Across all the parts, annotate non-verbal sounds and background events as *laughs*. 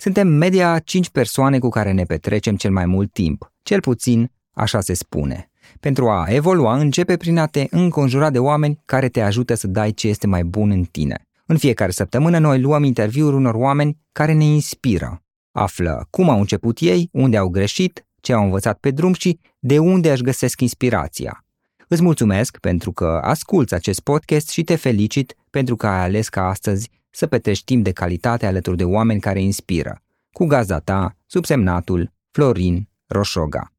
Suntem media 5 persoane cu care ne petrecem cel mai mult timp, cel puțin așa se spune. Pentru a evolua, începe prin a te înconjura de oameni care te ajută să dai ce este mai bun în tine. În fiecare săptămână noi luăm interviuri unor oameni care ne inspiră. Află cum au început ei, unde au greșit, ce au învățat pe drum și de unde își găsesc inspirația. Îți mulțumesc pentru că asculți acest podcast și te felicit pentru că ai ales ca astăzi să petrești timp de calitate alături de oameni care inspiră. Cu gazda ta, subsemnatul Florin Roșoga.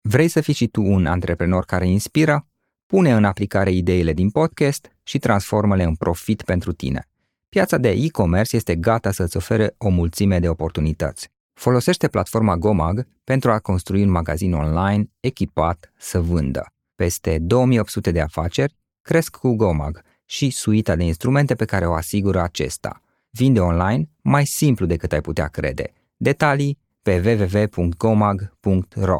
Vrei să fii și tu un antreprenor care inspiră? Pune în aplicare ideile din podcast și transformă-le în profit pentru tine. Piața de e-commerce este gata să-ți ofere o mulțime de oportunități. Folosește platforma Gomag pentru a construi un magazin online echipat să vândă. Peste 2800 de afaceri cresc cu Gomag și suita de instrumente pe care o asigură acesta. Vinde online mai simplu decât ai putea crede. Detalii pe www.gomag.ro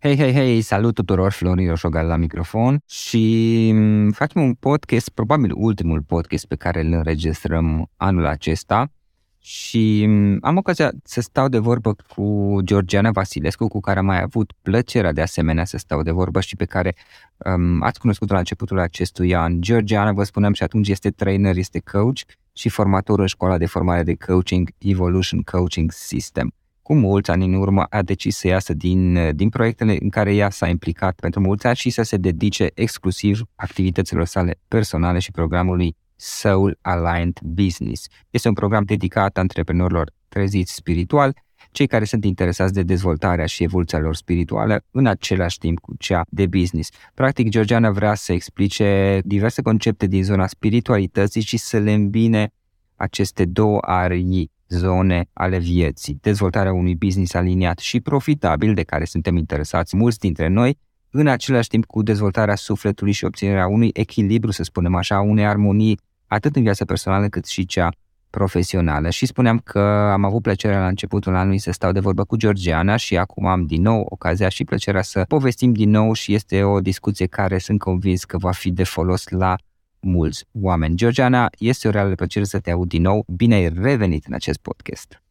Hei, hei, hei, salut tuturor, Florin Roșogal la microfon și mm, facem un podcast, probabil ultimul podcast pe care îl înregistrăm anul acesta și mm, am ocazia să stau de vorbă cu Georgiana Vasilescu, cu care am mai avut plăcerea de asemenea să stau de vorbă și pe care um, ați cunoscut la începutul acestui an. Georgiana, vă spuneam și atunci, este trainer, este coach și formator în școala de formare de coaching Evolution Coaching System cu mulți ani în urmă a decis să iasă din, din proiectele în care ea s-a implicat pentru mulți ani și să se dedice exclusiv activităților sale personale și programului Soul Aligned Business. Este un program dedicat antreprenorilor treziți spiritual, cei care sunt interesați de dezvoltarea și evoluția lor spirituală în același timp cu cea de business. Practic, Georgiana vrea să explice diverse concepte din zona spiritualității și să le îmbine aceste două arii zone ale vieții, dezvoltarea unui business aliniat și profitabil de care suntem interesați mulți dintre noi, în același timp cu dezvoltarea sufletului și obținerea unui echilibru, să spunem așa, unei armonii atât în viața personală cât și cea profesională. Și spuneam că am avut plăcerea la începutul anului să stau de vorbă cu Georgiana și acum am din nou ocazia și plăcerea să povestim din nou și este o discuție care sunt convins că va fi de folos la mulți oameni. Georgiana, este o reală plăcere să te aud din nou. Bine ai revenit în acest podcast.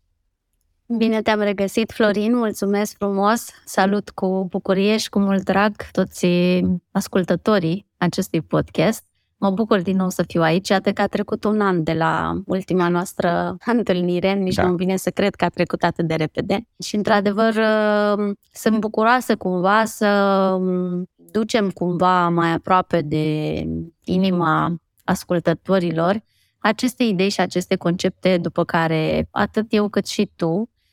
Bine te-am regăsit, Florin, mulțumesc frumos, salut cu bucurie și cu mult drag toți ascultătorii acestui podcast. Mă bucur din nou să fiu aici, atât că a trecut un an de la ultima noastră întâlnire, nici da. nu vine să cred că a trecut atât de repede. Și, într-adevăr, sunt bucuroasă cumva să ducem cumva mai aproape de inima ascultătorilor aceste idei și aceste concepte după care atât eu cât și tu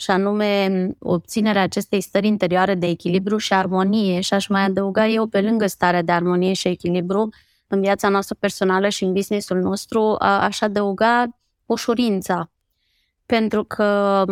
și anume obținerea acestei stări interioare de echilibru și armonie și aș mai adăuga eu pe lângă starea de armonie și echilibru în viața noastră personală și în businessul nostru, aș adăuga ușurința. Pentru că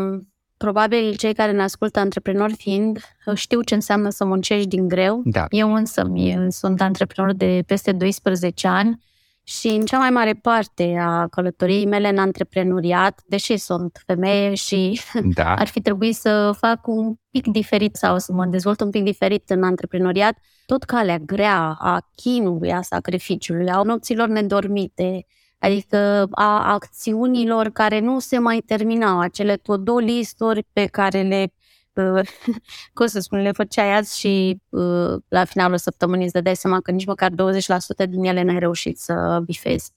probabil cei care ne ascultă antreprenori fiind știu ce înseamnă să muncești din greu. Da. Eu însă sunt antreprenor de peste 12 ani și în cea mai mare parte a călătoriei mele în antreprenoriat, deși sunt femeie și da. *laughs* ar fi trebuit să fac un pic diferit sau să mă dezvolt un pic diferit în antreprenoriat, tot calea grea a chinului, a sacrificiului, a nopților nedormite, adică a acțiunilor care nu se mai terminau, acele to-do listuri pe care le *laughs* cum să spun, le făceai azi și uh, la finalul săptămânii îți dădeai seama că nici măcar 20% din ele n-ai reușit să bifezi.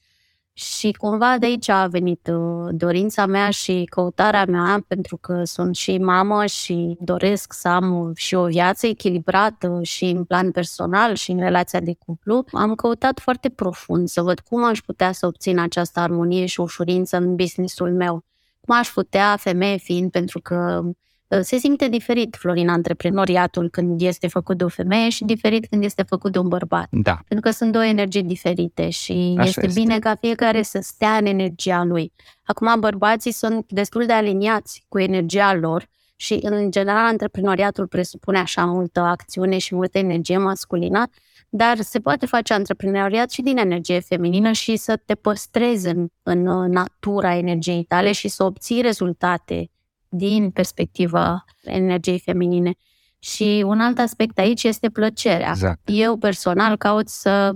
Și cumva de aici a venit uh, dorința mea și căutarea mea, pentru că sunt și mamă și doresc să am și o viață echilibrată și în plan personal și în relația de cuplu. Am căutat foarte profund să văd cum aș putea să obțin această armonie și ușurință în businessul meu. Cum aș putea, femeie fiind, pentru că Uh, se simte diferit, Florin, antreprenoriatul când este făcut de o femeie și diferit când este făcut de un bărbat. Da. Pentru că sunt două energii diferite și Așa este, este bine ca fiecare să stea în energia lui. Acum, bărbații sunt destul de aliniați cu energia lor Și, în general, antreprenoriatul presupune așa multă acțiune și multă energie masculină, dar se poate face antreprenoriat și din energie feminină și să te păstrezi în, în uh, natura energiei tale și să obții rezultate din perspectiva energiei feminine. Și un alt aspect aici este plăcerea. Exact. Eu personal caut să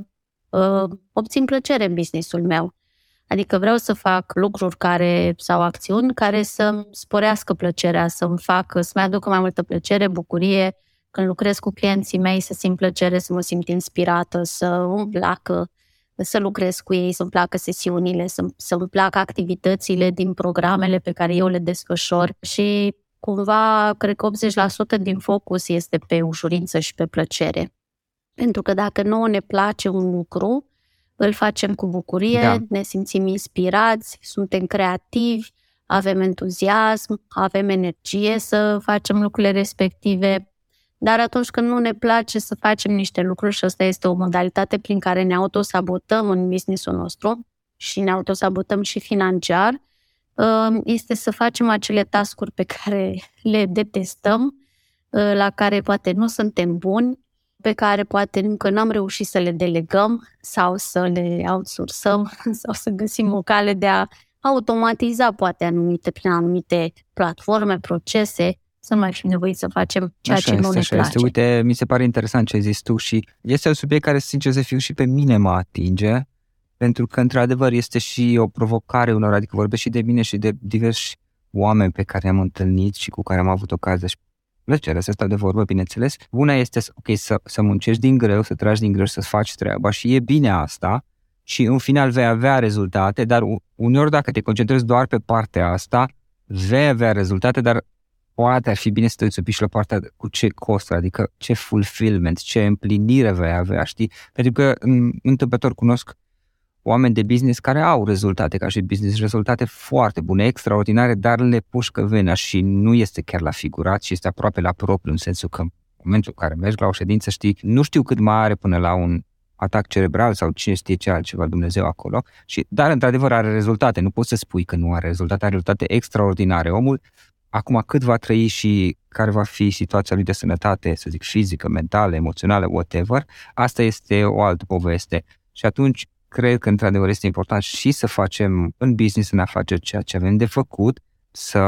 uh, obțin plăcere în businessul meu. Adică vreau să fac lucruri care sau acțiuni care să sporească plăcerea, să-mi facă, să-mi aducă mai multă plăcere, bucurie, când lucrez cu clienții mei, să simt plăcere, să mă simt inspirată, să îmi placă să lucrez cu ei, să-mi placă sesiunile, să, să-mi placă activitățile din programele pe care eu le desfășor și cumva, cred că 80% din focus este pe ușurință și pe plăcere. Pentru că dacă nouă ne place un lucru, îl facem cu bucurie, da. ne simțim inspirați, suntem creativi, avem entuziasm, avem energie să facem lucrurile respective. Dar atunci când nu ne place să facem niște lucruri și asta este o modalitate prin care ne autosabotăm în businessul nostru și ne autosabotăm și financiar, um, este să facem acele tascuri pe care le detestăm, uh, la care poate nu suntem buni, pe care poate încă n-am reușit să le delegăm sau să le outsourcăm *laughs* sau să găsim o cale de a automatiza poate anumite prin anumite platforme, procese să nu mai fim nevoiți să facem ceea așa ce este, nu ne așa place. Este. Uite, mi se pare interesant ce ai zis tu și este un subiect care, sincer să fiu, și pe mine mă atinge, pentru că, într-adevăr, este și o provocare unor, adică vorbesc și de mine și de diversi oameni pe care am întâlnit și cu care am avut ocazia și plăcerea să stau de vorbă, bineînțeles. Una este ok, să, să muncești din greu, să tragi din greu, să faci treaba și e bine asta și în final vei avea rezultate, dar uneori dacă te concentrezi doar pe partea asta, vei avea rezultate, dar poate ar fi bine să te uiți un pic și la partea cu ce costă, adică ce fulfillment, ce împlinire vei avea, știi? Pentru că întâmplător cunosc oameni de business care au rezultate ca și business, rezultate foarte bune, extraordinare, dar le pușcă vena și nu este chiar la figurat și este aproape la propriu, în sensul că în momentul în care mergi la o ședință, știi, nu știu cât mai are până la un atac cerebral sau cine știe ce altceva Dumnezeu acolo, și, dar într-adevăr are rezultate, nu poți să spui că nu are rezultate, are rezultate extraordinare. Omul Acum, cât va trăi și care va fi situația lui de sănătate, să zic, fizică, mentală, emoțională, whatever, asta este o altă poveste. Și atunci, cred că, într-adevăr, este important și să facem în business, în afaceri, ceea ce avem de făcut, să,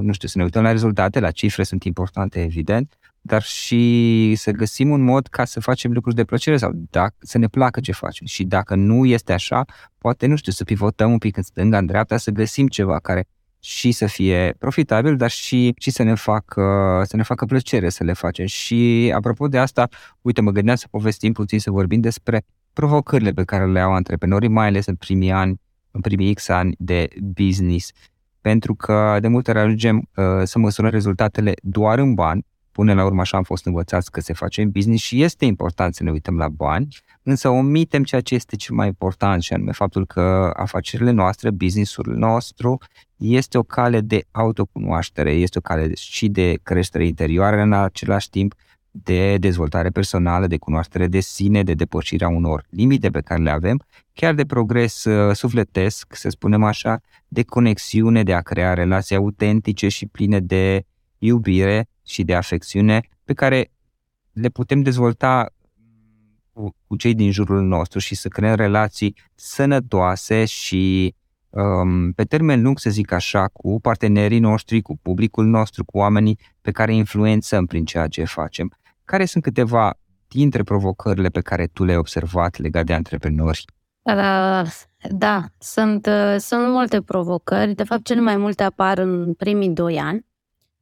nu știu, să ne uităm la rezultate, la cifre sunt importante, evident, dar și să găsim un mod ca să facem lucruri de plăcere sau dacă, să ne placă ce facem. Și dacă nu este așa, poate, nu știu, să pivotăm un pic în stânga, în dreapta, să găsim ceva care și să fie profitabil, dar și, și să, ne facă, să ne facă plăcere să le facem. Și apropo de asta, uite, mă gândeam să povestim puțin, să vorbim despre provocările pe care le au antreprenorii, mai ales în primii ani, în primii X ani de business. Pentru că de multe ori ajungem uh, să măsurăm rezultatele doar în bani, Până la urmă așa am fost învățați că se face în business și este important să ne uităm la bani, însă omitem ceea ce este cel mai important și anume faptul că afacerile noastre, businessul nostru este o cale de autocunoaștere, este o cale și de creștere interioară în același timp, de dezvoltare personală, de cunoaștere de sine, de depășirea unor limite pe care le avem, chiar de progres uh, sufletesc, să spunem așa, de conexiune, de a crea relații autentice și pline de iubire și de afecțiune pe care le putem dezvolta cu, cu cei din jurul nostru și să creăm relații sănătoase și um, pe termen lung, să zic așa, cu partenerii noștri, cu publicul nostru, cu oamenii pe care influențăm prin ceea ce facem. Care sunt câteva dintre provocările pe care tu le-ai observat legate de antreprenori? Da, da sunt, uh, sunt multe provocări. De fapt, cele mai multe apar în primii doi ani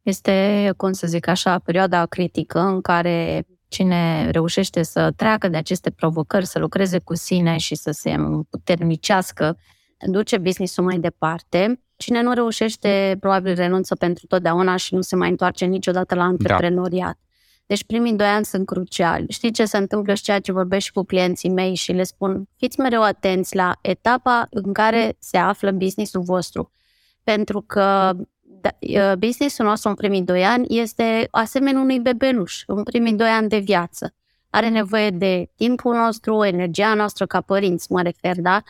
este, cum să zic așa, perioada critică în care cine reușește să treacă de aceste provocări, să lucreze cu sine și să se puternicească, duce business-ul mai departe. Cine nu reușește, probabil renunță pentru totdeauna și nu se mai întoarce niciodată la antreprenoriat. Da. Deci primii doi ani sunt cruciali. Știi ce se întâmplă și ceea ce vorbesc și cu clienții mei și le spun, fiți mereu atenți la etapa în care se află businessul vostru. Pentru că da, businessul nostru în primii doi ani este asemenea unui bebeluș, în primii doi ani de viață. are nevoie de timpul nostru, energia noastră ca părinți, mă refer, da?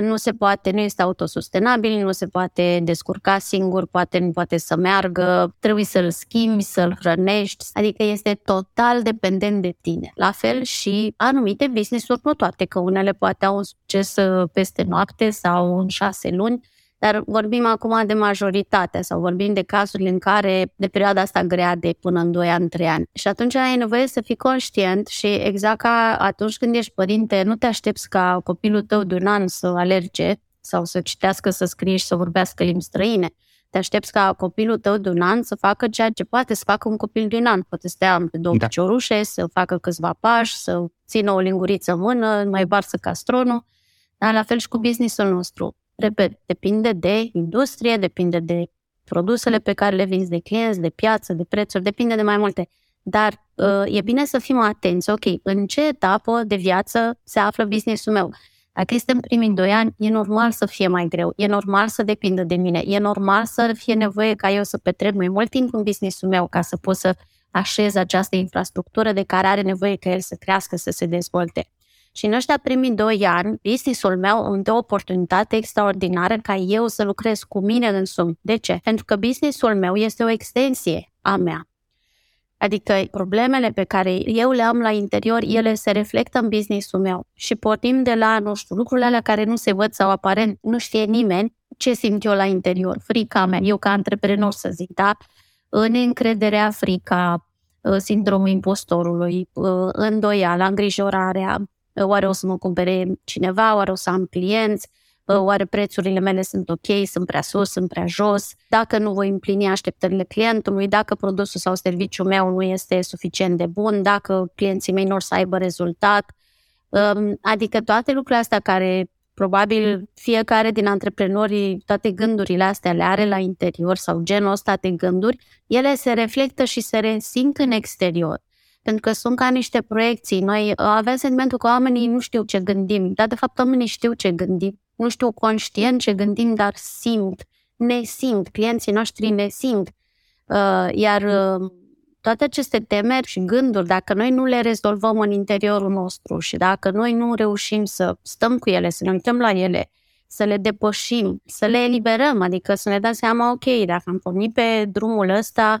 Nu se poate, nu este autosustenabil, nu se poate descurca singur, poate nu poate să meargă, trebuie să-l schimbi, să-l hrănești, adică este total dependent de tine. La fel și anumite business-uri, nu toate, că unele poate au un succes uh, peste noapte sau în șase luni, dar vorbim acum de majoritate sau vorbim de cazurile în care de perioada asta grea de până în 2 ani, 3 ani. Și atunci ai nevoie să fii conștient și exact ca atunci când ești părinte, nu te aștepți ca copilul tău de un an să alerge sau să citească, să scrie și să vorbească limbi străine. Te aștepți ca copilul tău de un an să facă ceea ce poate să facă un copil de un an. Poate să stea pe două da. piciorușe, să facă câțiva pași, să țină o linguriță în mână, mai varsă castronul. Dar la fel și cu businessul nostru repet, depinde de industrie, depinde de produsele pe care le vinzi, de clienți, de piață, de prețuri, depinde de mai multe. Dar uh, e bine să fim atenți, ok, în ce etapă de viață se află businessul meu? Dacă este în primii doi ani, e normal să fie mai greu, e normal să depindă de mine, e normal să fie nevoie ca eu să petrec mai mult timp în businessul meu ca să pot să așez această infrastructură de care are nevoie ca el să crească, să se dezvolte. Și în ăștia primii doi ani, business-ul meu îmi dă o oportunitate extraordinară ca eu să lucrez cu mine însumi. De ce? Pentru că business-ul meu este o extensie a mea. Adică problemele pe care eu le am la interior, ele se reflectă în business-ul meu. Și pornim de la, nu știu, lucrurile alea care nu se văd sau aparent nu știe nimeni ce simt eu la interior. Frica mea, eu ca antreprenor să zic, da? Neîncrederea, frica, sindromul impostorului, îndoiala, îngrijorarea, oare o să mă cumpere cineva, oare o să am clienți, oare prețurile mele sunt ok, sunt prea sus, sunt prea jos, dacă nu voi împlini așteptările clientului, dacă produsul sau serviciul meu nu este suficient de bun, dacă clienții mei nu o să aibă rezultat. Um, adică toate lucrurile astea care probabil fiecare din antreprenorii, toate gândurile astea le are la interior sau genul ăsta de gânduri, ele se reflectă și se resimt în exterior pentru că sunt ca niște proiecții. Noi uh, avem sentimentul că oamenii nu știu ce gândim, dar de fapt oamenii știu ce gândim. Nu știu conștient ce gândim, dar simt, ne simt, clienții noștri ne simt. Uh, iar uh, toate aceste temeri și gânduri, dacă noi nu le rezolvăm în interiorul nostru și dacă noi nu reușim să stăm cu ele, să ne uităm la ele, să le depășim, să le eliberăm, adică să ne dăm seama, ok, dacă am pornit pe drumul ăsta,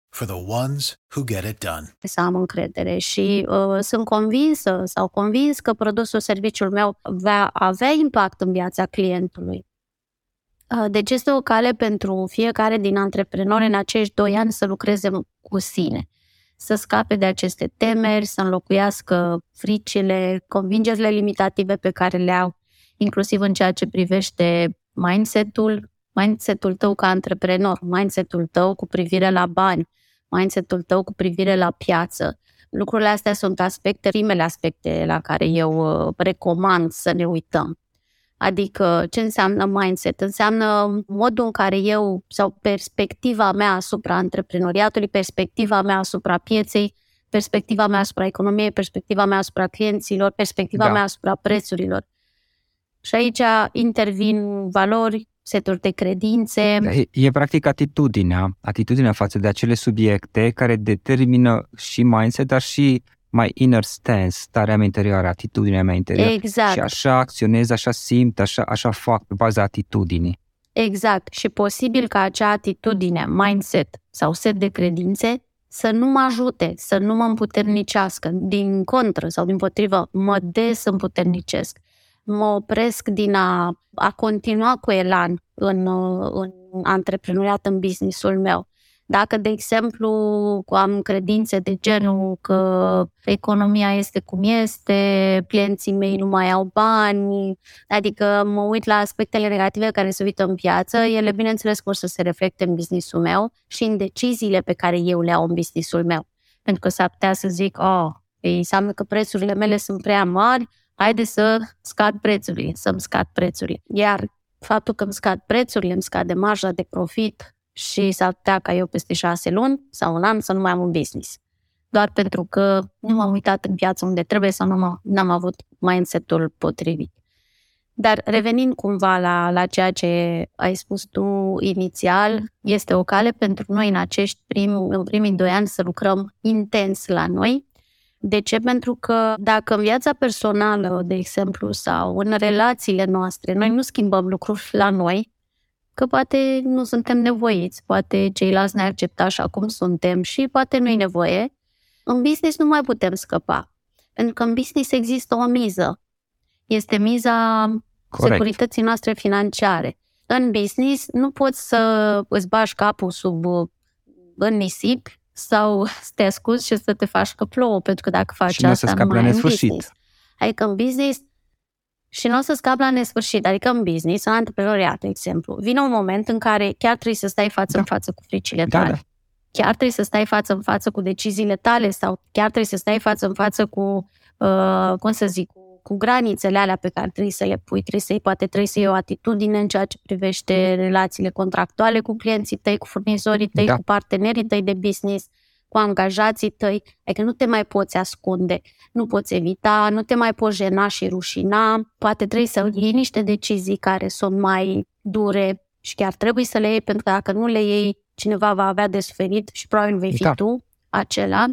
for the ones who get it done. Să am încredere și uh, sunt convinsă sau convins că produsul, serviciul meu va avea impact în viața clientului. Uh, deci este o cale pentru fiecare din antreprenori în acești doi ani să lucreze cu sine să scape de aceste temeri, să înlocuiască fricile, convingerile limitative pe care le au, inclusiv în ceea ce privește mindset-ul, mindset-ul tău ca antreprenor, mindset-ul tău cu privire la bani, mindset-ul tău cu privire la piață. Lucrurile astea sunt aspecte, primele aspecte la care eu uh, recomand să ne uităm. Adică ce înseamnă mindset? Înseamnă modul în care eu sau perspectiva mea asupra antreprenoriatului, perspectiva mea asupra pieței, perspectiva mea asupra economiei, perspectiva mea asupra clienților, perspectiva da. mea asupra prețurilor. Și aici intervin valori, seturi de credințe. Da, e, e practic atitudinea, atitudinea față de acele subiecte care determină și mindset, dar și mai inner stance, starea mea interioară, atitudinea mea interioară. Exact. Și așa acționez, așa simt, așa, așa fac pe baza atitudinii. Exact. Și posibil ca acea atitudine, mindset sau set de credințe să nu mă ajute, să nu mă împuternicească. Din contră sau din potrivă, mă desîmputernicesc. Mă opresc din a, a continua cu elan în, în antreprenoriat, în businessul meu. Dacă, de exemplu, am credințe de genul că economia este cum este, clienții mei nu mai au bani, adică mă uit la aspectele negative care se uită în piață, ele, bineînțeles, vor să se reflecte în businessul meu și în deciziile pe care eu le au în businessul meu. Pentru că s-ar putea să zic, oh, ei, înseamnă că prețurile mele sunt prea mari, haide să scad prețurile, să-mi scad prețurile. Iar faptul că îmi scad prețurile, îmi scade marja de profit și s-ar putea ca eu peste șase luni sau un an să nu mai am un business. Doar pentru că nu m-am uitat în piață unde trebuie sau nu am, n-am avut mindset-ul potrivit. Dar revenind cumva la, la ceea ce ai spus tu inițial, este o cale pentru noi în acești prim, în primii doi ani să lucrăm intens la noi. De ce? Pentru că dacă în viața personală, de exemplu, sau în relațiile noastre, noi nu schimbăm lucruri la noi, că poate nu suntem nevoiți, poate ceilalți ne acceptă așa cum suntem și poate nu-i nevoie, în business nu mai putem scăpa. Pentru că în business există o miză. Este miza Corect. securității noastre financiare. În business nu poți să îți bași capul sub în nisip sau să te ascuzi și să te faci că plouă, pentru că dacă faci și asta, nu mai la nesfârșit. Business. Adică în business și nu o să scap la nesfârșit. Adică în business, în antreprenoriat, de exemplu, vine un moment în care chiar trebuie să stai față da. în față cu fricile da, tale. Da. Chiar trebuie să stai față în față cu deciziile tale sau chiar trebuie să stai față în față cu, uh, cum să zic, cu cu granițele alea pe care trebuie să le pui, trebuie să poate trebuie să iei o atitudine în ceea ce privește relațiile contractuale cu clienții tăi, cu furnizorii tăi, da. cu partenerii tăi de business, cu angajații tăi, adică nu te mai poți ascunde, nu poți evita, nu te mai poți jena și rușina, poate trebuie să iei niște decizii care sunt mai dure și chiar trebuie să le iei, pentru că dacă nu le iei, cineva va avea de suferit și probabil vei fi da. tu acela.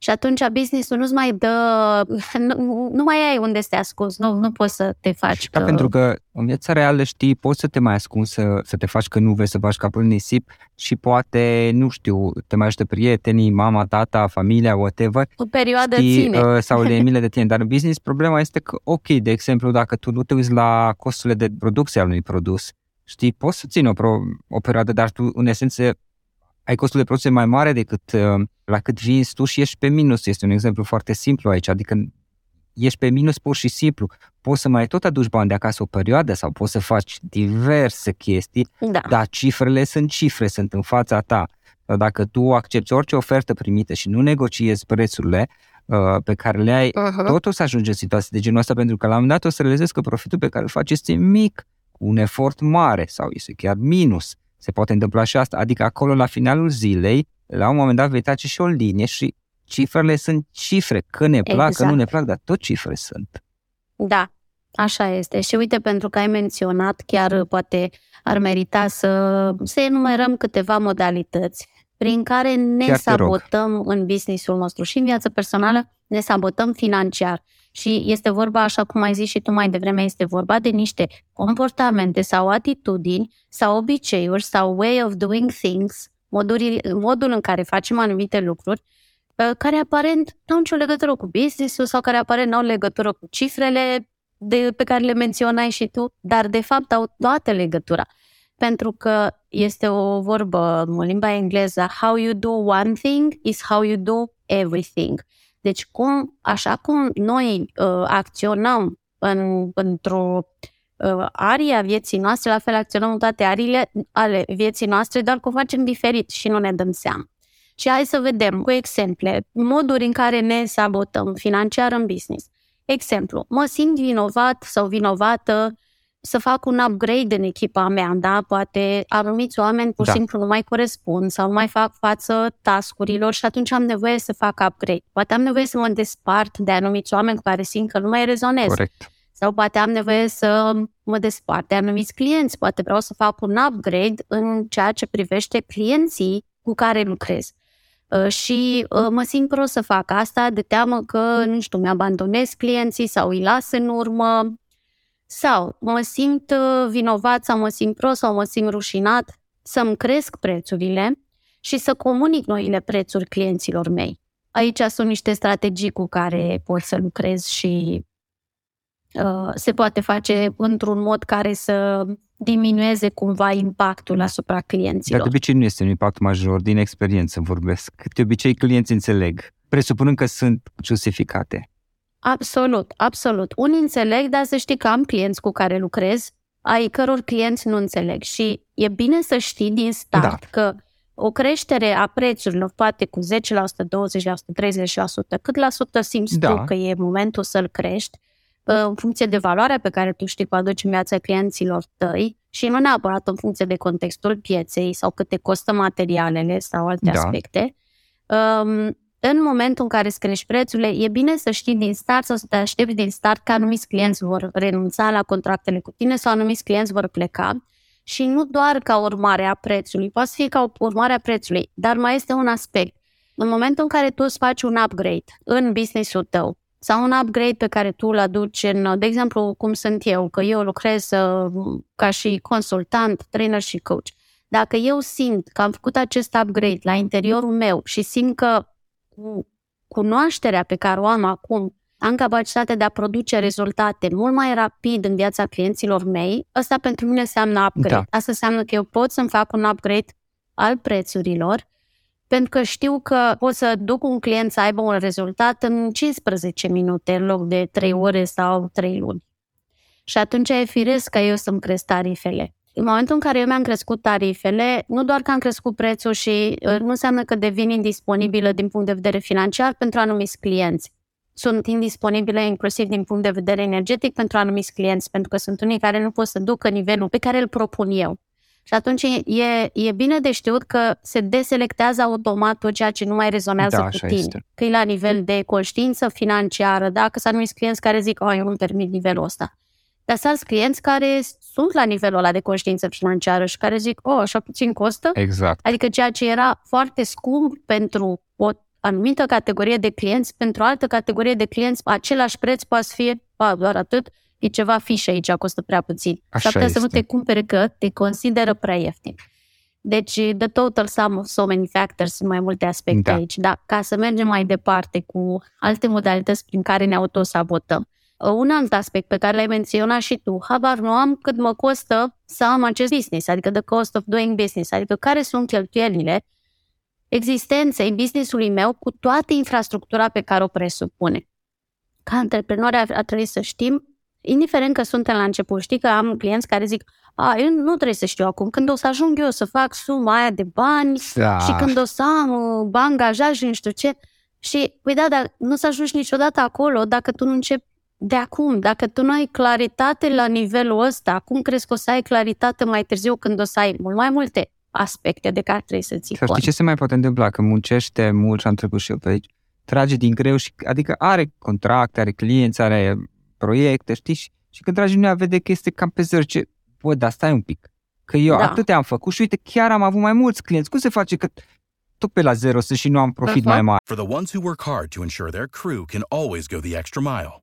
Și atunci business-ul nu-ți mai dă, nu, nu mai ai unde să te ascunzi, nu, nu poți să te faci. Da, că... pentru că în viața reală știi, poți să te mai ascunzi, să, să te faci că nu vei să faci capul în nisip și poate, nu știu, te mai ajută prietenii, mama, tata, familia, whatever. O perioadă știi, ține. Uh, sau le *laughs* mile de tine. Dar în business problema este că, ok, de exemplu, dacă tu nu te uiți la costurile de producție al unui produs, știi, poți să țin o, pro, o perioadă, dar tu, în esență, ai costul de producție mai mare decât uh, la cât vinzi tu și ești pe minus. Este un exemplu foarte simplu aici, adică ești pe minus pur și simplu. Poți să mai tot aduci bani de acasă o perioadă sau poți să faci diverse chestii, da. dar cifrele sunt cifre, sunt în fața ta. Dacă tu accepti orice ofertă primită și nu negociezi prețurile uh, pe care le ai, uh-huh. tot o să ajungi în situații de genul ăsta, pentru că la un moment dat o să realizezi că profitul pe care îl faci este mic, cu un efort mare sau este chiar minus. Se poate întâmpla și asta. Adică acolo, la finalul zilei, la un moment dat vei tace și o linie și cifrele sunt cifre. Că ne plac, exact. că nu ne plac, dar tot cifre sunt. Da, așa este. Și uite, pentru că ai menționat, chiar poate ar merita să, să enumerăm câteva modalități prin care ne chiar sabotăm în businessul nostru și în viața personală, ne sabotăm financiar. Și este vorba, așa cum ai zis și tu mai devreme, este vorba de niște comportamente sau atitudini sau obiceiuri sau way of doing things, moduri, modul în care facem anumite lucruri, uh, care aparent nu au nicio legătură cu business-ul sau care aparent nu au legătură cu cifrele de, pe care le menționai și tu, dar de fapt au toată legătura. Pentru că este o vorbă în limba engleză, how you do one thing is how you do everything. Deci, cum, așa cum noi uh, acționăm în, într-o uh, arie a vieții noastre, la fel acționăm în toate ariile ale vieții noastre, doar că o facem diferit și nu ne dăm seama. Și hai să vedem cu exemple, moduri în care ne sabotăm financiar în business. Exemplu, mă simt vinovat sau vinovată să fac un upgrade în echipa mea, da? Poate anumiți oameni pur și da. simplu nu mai corespund sau nu mai fac față tascurilor și atunci am nevoie să fac upgrade. Poate am nevoie să mă despart de anumiți oameni cu care simt că nu mai rezonez. Corect. Sau poate am nevoie să mă despart de anumiți clienți. Poate vreau să fac un upgrade în ceea ce privește clienții cu care lucrez. Uh, și uh, mă simt prost să fac asta de teamă că, nu știu, mi-abandonez clienții sau îi las în urmă sau mă simt uh, vinovat sau mă simt prost sau mă simt rușinat să-mi cresc prețurile și să comunic noile prețuri clienților mei. Aici sunt niște strategii cu care pot să lucrez și uh, se poate face într-un mod care să diminueze cumva impactul asupra clienților. Dar de obicei nu este un impact major, din experiență vorbesc. De obicei clienții înțeleg, presupunând că sunt justificate. Absolut, absolut. Unii înțeleg, dar să știi că am clienți cu care lucrez, ai căror clienți nu înțeleg. Și e bine să știi din start da. că o creștere a prețurilor, poate cu 10%, 20%, 30%, cât la sută simți da. tu că e momentul să-l crești, în funcție de valoarea pe care tu știi că o aduci în viața clienților tăi și nu neapărat în funcție de contextul pieței sau cât te costă materialele sau alte da. aspecte. Um, în momentul în care îți crești prețurile, e bine să știi din start sau să te aștepți din start că anumiți clienți vor renunța la contractele cu tine sau anumiți clienți vor pleca și nu doar ca urmare a prețului, poate fi ca urmare a prețului, dar mai este un aspect. În momentul în care tu îți faci un upgrade în business-ul tău sau un upgrade pe care tu îl aduci în, de exemplu, cum sunt eu, că eu lucrez uh, ca și consultant, trainer și coach. Dacă eu simt că am făcut acest upgrade la interiorul meu și simt că cu cunoașterea pe care o am acum, am capacitatea de a produce rezultate mult mai rapid în viața clienților mei, asta pentru mine înseamnă upgrade. Da. Asta înseamnă că eu pot să-mi fac un upgrade al prețurilor, pentru că știu că pot să duc un client să aibă un rezultat în 15 minute în loc de 3 ore sau 3 luni. Și atunci e firesc ca eu să-mi cresc tarifele. În momentul în care eu mi-am crescut tarifele, nu doar că am crescut prețul și uh, nu înseamnă că devin indisponibilă din punct de vedere financiar pentru anumiți clienți. Sunt indisponibile inclusiv din punct de vedere energetic pentru anumiți clienți, pentru că sunt unii care nu pot să ducă nivelul pe care îl propun eu. Și atunci e, e bine de știut că se deselectează automat tot ceea ce nu mai rezonează da, cu tine. Este. Că e la nivel de conștiință financiară, dacă sunt anumiți clienți care zic, oh, eu nu permit nivelul ăsta. Dar sunt clienți care sunt la nivelul ăla de conștiință financiară și care zic, oh, așa puțin costă? Exact. Adică ceea ce era foarte scump pentru o anumită categorie de clienți, pentru o altă categorie de clienți, același preț poate fi a, doar atât, e ceva fiș aici, costă prea puțin. Așa S-ar să nu te cumpere că te consideră prea ieftin. Deci, the total sum of so many factors, sunt mai multe aspecte da. aici. Dar ca să mergem mai departe cu alte modalități prin care ne autosabotăm. Uh, un alt aspect pe care l-ai menționat și tu, habar nu am cât mă costă să am acest business, adică the cost of doing business, adică care sunt cheltuielile existenței businessului meu cu toată infrastructura pe care o presupune. Ca antreprenori ar, ar trebui să știm, indiferent că suntem la început, știi că am clienți care zic, a, eu nu trebuie să știu acum, când o să ajung eu să fac suma aia de bani da. și când o să am uh, angajat și nu știu ce, și, păi da, dar nu să ajungi niciodată acolo dacă tu nu începi de acum. Dacă tu nu ai claritate la nivelul ăsta, cum crezi că o să ai claritate mai târziu când o să ai mult mai multe aspecte de care trebuie să ții Să știi ce se mai poate întâmpla? Că muncește mult și am trecut și eu pe aici, trage din greu și adică are contracte, are clienți, are proiecte, știi? Și, și când trage din vede că este cam pe zero, ce, bă, dar stai un pic. Că eu da. atâtea am făcut și uite, chiar am avut mai mulți clienți. Cum se face că tot pe la zero să și nu am profit uh-huh. mai mare? For the ones who work hard to ensure their crew can always go the extra mile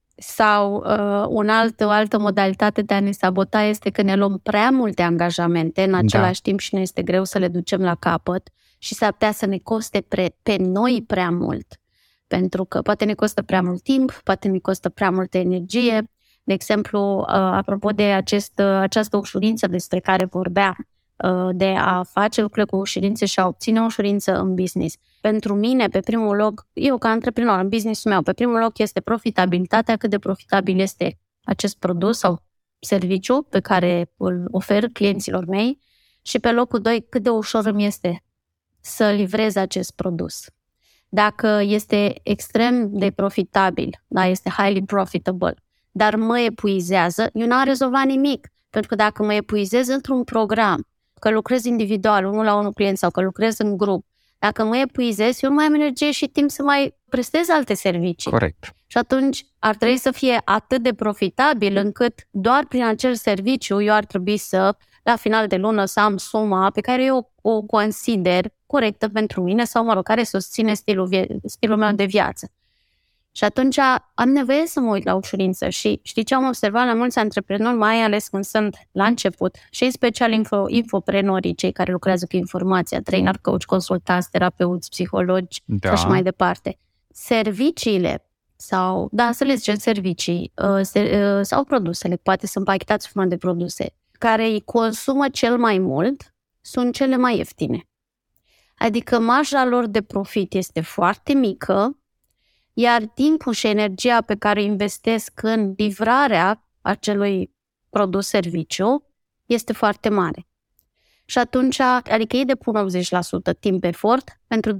Sau uh, un alt, o altă modalitate de a ne sabota este că ne luăm prea multe angajamente în același da. timp și ne este greu să le ducem la capăt și s-ar putea să ne coste pre, pe noi prea mult. Pentru că poate ne costă prea mult timp, poate ne costă prea multă energie. De exemplu, uh, apropo de acest, uh, această ușurință despre care vorbea, uh, de a face lucrurile cu ușurință și a obține o ușurință în business. Pentru mine, pe primul loc, eu ca antreprenor, în business-ul meu, pe primul loc este profitabilitatea, cât de profitabil este acest produs sau serviciu pe care îl ofer clienților mei și pe locul doi, cât de ușor îmi este să livrez acest produs. Dacă este extrem de profitabil, da, este highly profitable, dar mă epuizează, eu n-am rezolvat nimic. Pentru că dacă mă epuizez într-un program, că lucrez individual, unul la unul client sau că lucrez în grup, dacă mă epuizez, eu nu mai am energie și timp să mai prestez alte servicii. Corect. Și atunci ar trebui să fie atât de profitabil încât doar prin acel serviciu eu ar trebui să, la final de lună, să am suma pe care eu o consider corectă pentru mine sau, mă rog, care susține stilul, vie- stilul meu de viață. Și atunci am nevoie să mă uit la ușurință și știi ce am observat la mulți antreprenori, mai ales când sunt la început și în special info, infoprenorii, cei care lucrează cu informația, trainer, coach, consultanți, terapeuți, psihologi da. și așa mai departe. Serviciile sau, da, să le zicem servicii uh, uh, sau produsele, poate sunt pachetați sub de produse, care îi consumă cel mai mult, sunt cele mai ieftine. Adică marja lor de profit este foarte mică, iar timpul și energia pe care o investesc în livrarea acelui produs-serviciu este foarte mare. Și atunci, adică ei depun 80% timp efort pentru 20%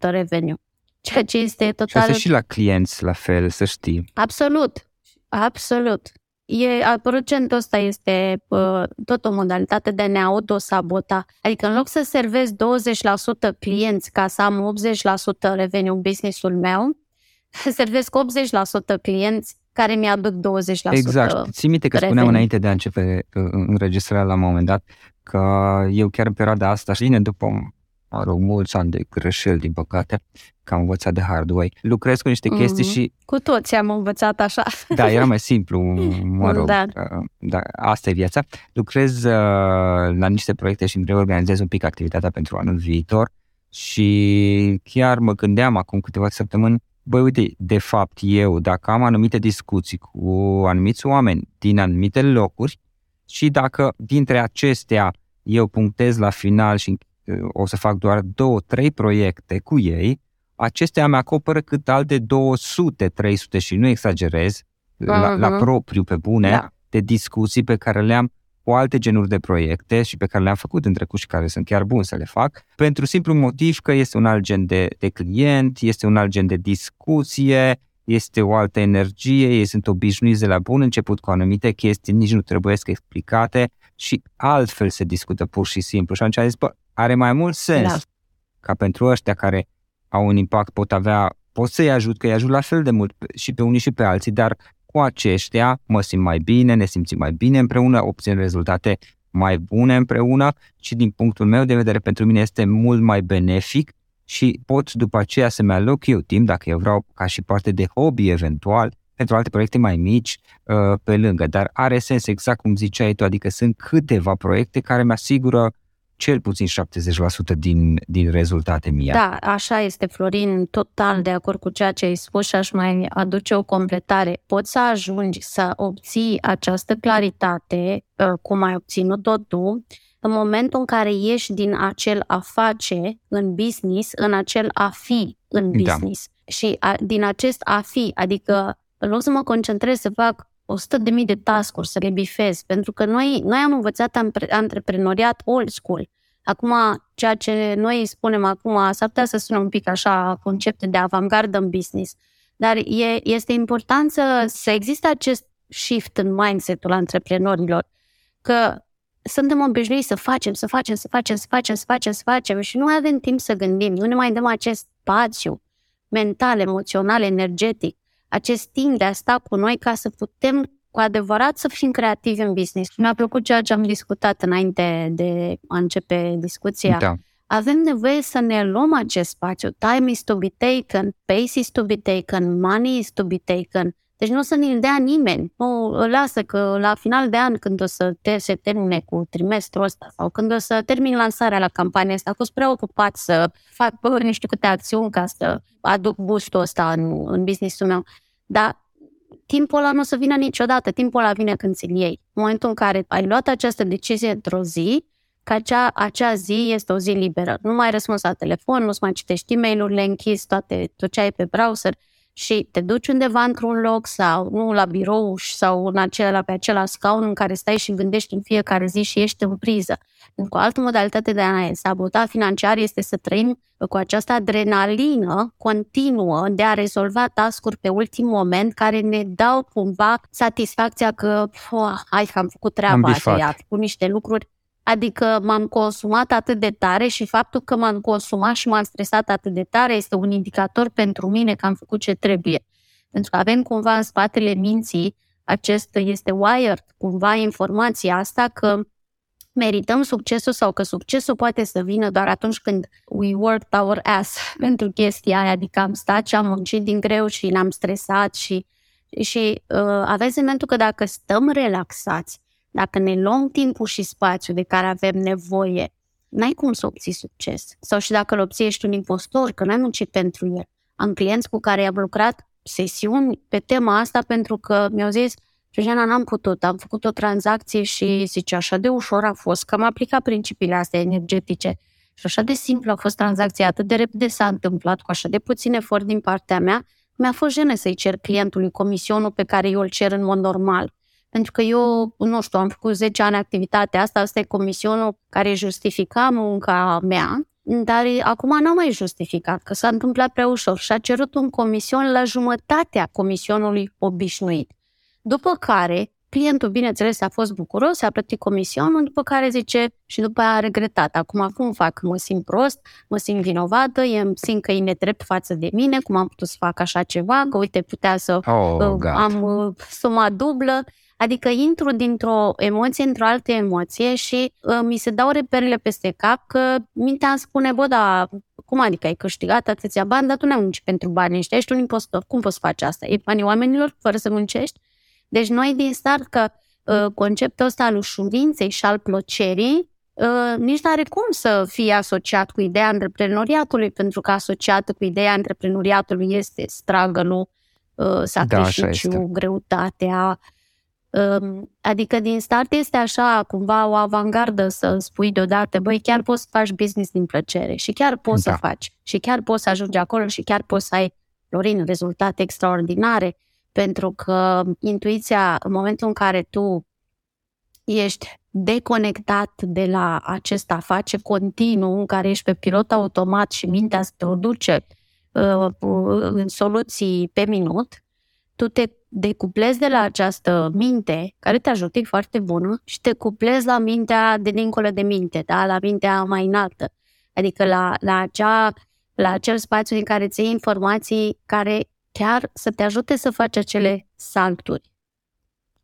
revenue. Ceea ce este total... Și asta și la clienți, la fel, să știi. Absolut, absolut. E, procentul ăsta este uh, tot o modalitate de a ne autosabota. Adică în loc să servesc 20% clienți ca să am 80% revenue în businessul meu, *laughs* servesc 80% clienți care mi-aduc 20% Exact. Ții minte că revenue. spuneam înainte de a începe uh, înregistrarea la un moment dat că eu chiar în perioada asta, și vine după mă rog, mulți ani de greșeli, din păcate, că am învățat de hard way. Lucrez cu niște chestii mm-hmm. și... Cu toți am învățat așa. Da, era mai simplu, *laughs* mă rog, da. Uh, da, asta e viața. Lucrez uh, la niște proiecte și îmi reorganizez un pic activitatea pentru anul viitor și chiar mă gândeam acum câteva săptămâni, băi, uite, de fapt eu, dacă am anumite discuții cu anumiți oameni din anumite locuri și dacă dintre acestea eu punctez la final și o să fac doar două, trei proiecte cu ei, acestea mi acoperă cât alte 200, 300 și nu exagerez, uh-huh. la, la propriu, pe bune, da. de discuții pe care le-am cu alte genuri de proiecte și pe care le-am făcut în trecut și care sunt chiar bun să le fac, pentru simplu motiv că este un alt gen de, de client, este un alt gen de discuție, este o altă energie, ei sunt obișnuiți de la bun început cu anumite chestii, nici nu trebuie să explicate și altfel se discută pur și simplu. Și atunci am zis, bă, are mai mult sens da. ca pentru ăștia care au un impact, pot avea, pot să-i ajut, că îi ajut la fel de mult și pe unii și pe alții, dar cu aceștia mă simt mai bine, ne simțim mai bine împreună, obțin rezultate mai bune împreună și din punctul meu de vedere pentru mine este mult mai benefic și pot după aceea să-mi aloc eu timp, dacă eu vreau ca și parte de hobby eventual, pentru alte proiecte mai mici uh, pe lângă, dar are sens exact cum ziceai tu, adică sunt câteva proiecte care mi asigură cel puțin 70% din, din rezultate mie. Da, așa este, Florin, total de acord cu ceea ce ai spus și aș mai aduce o completare. Poți să ajungi să obții această claritate, uh, cum ai obținut-o tu, în momentul în care ieși din acel a face în business, în acel a fi în da. business. Da. Și a, din acest a fi, adică în loc să mă concentrez să fac 100 de mii de task să le bifez, pentru că noi, noi am învățat antreprenoriat old school. Acum, ceea ce noi spunem acum, s-ar putea să sună un pic așa concepte de avantgardă în business, dar e, este important să, să existe acest shift în mindset-ul antreprenorilor, că suntem obișnuiți să facem, să facem, să facem, să facem, să facem, să facem și nu mai avem timp să gândim, nu ne mai dăm acest spațiu mental, emoțional, energetic acest timp de a sta cu noi ca să putem cu adevărat să fim creativi în business. Mi-a plăcut ceea ce am discutat înainte de a începe discuția. Da. Avem nevoie să ne luăm acest spațiu. Time is to be taken, pace is to be taken, money is to be taken. Deci nu o să ne-l dea nimeni. Nu, lasă că la final de an, când o să te, se termine cu trimestrul ăsta sau când o să termin lansarea la campania asta, fost prea ocupat să fac bă, niște câte acțiuni ca să aduc boostul ăsta în, în business-ul meu. Dar timpul ăla nu o să vină niciodată, timpul ăla vine când ți-l iei. În momentul în care ai luat această decizie într-o zi, că acea, acea zi este o zi liberă. Nu mai răspunzi la telefon, nu-ți mai citești e mail le închizi toate, tot ce ai pe browser și te duci undeva într-un loc sau nu la birou sau în acela, pe acela scaun în care stai și gândești în fiecare zi și ești în priză. Cu o altă modalitate de a ne sabota financiar este să trăim cu această adrenalină continuă de a rezolva tascuri pe ultim moment care ne dau cumva satisfacția că hai că am făcut treaba asta, am făcut niște lucruri Adică m-am consumat atât de tare și faptul că m-am consumat și m-am stresat atât de tare este un indicator pentru mine că am făcut ce trebuie. Pentru că avem cumva în spatele minții, acest este wired, cumva informația asta că merităm succesul sau că succesul poate să vină doar atunci când we worked our ass *laughs* pentru chestia aia, adică am stat și am muncit din greu și ne-am stresat și, și uh, aveți sentimentul că dacă stăm relaxați, dacă ne luăm timpul și spațiul de care avem nevoie, n-ai cum să obții succes. Sau și dacă îl obții, ești un impostor, că n-ai muncit pentru el. Am clienți cu care am lucrat sesiuni pe tema asta pentru că mi-au zis Georgiana, n-am putut, am făcut o tranzacție și zice, așa de ușor a fost, că am aplicat principiile astea energetice și așa de simplu a fost tranzacția, atât de repede s-a întâmplat, cu așa de puțin efort din partea mea, mi-a fost jenă să-i cer clientului comisionul pe care eu îl cer în mod normal. Pentru că eu, nu știu, am făcut 10 ani activitatea asta, asta e comisionul care justifica munca mea, dar acum n-am mai justificat, că s-a întâmplat prea ușor și a cerut un comision la jumătatea comisionului obișnuit. După care, clientul, bineînțeles, a fost bucuros, a plătit comisionul, după care zice și după aia a regretat. Acum cum fac? Mă simt prost, mă simt vinovată, îmi simt că e nedrept față de mine, cum am putut să fac așa ceva, că uite, putea să oh, uh, am uh, suma dublă. Adică intru dintr-o emoție într-o altă emoție și uh, mi se dau reperele peste cap că mintea îmi spune, bă, da, cum adică ai câștigat atâția bani, dar tu nu munci pentru bani ăștia, ești un impostor. Cum poți face asta? E banii oamenilor fără să muncești? Deci noi din start că uh, conceptul ăsta al ușurinței și al plăcerii uh, nici nu are cum să fie asociat cu ideea antreprenoriatului, pentru că asociată cu ideea antreprenoriatului este struggle uh, sacrificiu, da, greutatea. Uh, adică din start este așa cumva o avangardă să spui deodată, băi, chiar poți să faci business din plăcere și chiar poți da. să faci și chiar poți să ajungi acolo și chiar poți să ai, Florin, rezultate extraordinare pentru că intuiția, în momentul în care tu ești deconectat de la acest a face continuu, în care ești pe pilot automat și mintea îți produce uh, în soluții pe minut, tu te decuplezi de la această minte, care te ajută, e foarte bună, și te cuplezi la mintea de dincolo de minte, da? la mintea mai înaltă. Adică la, la, acea, la acel spațiu în care ți iei informații care chiar să te ajute să faci acele salturi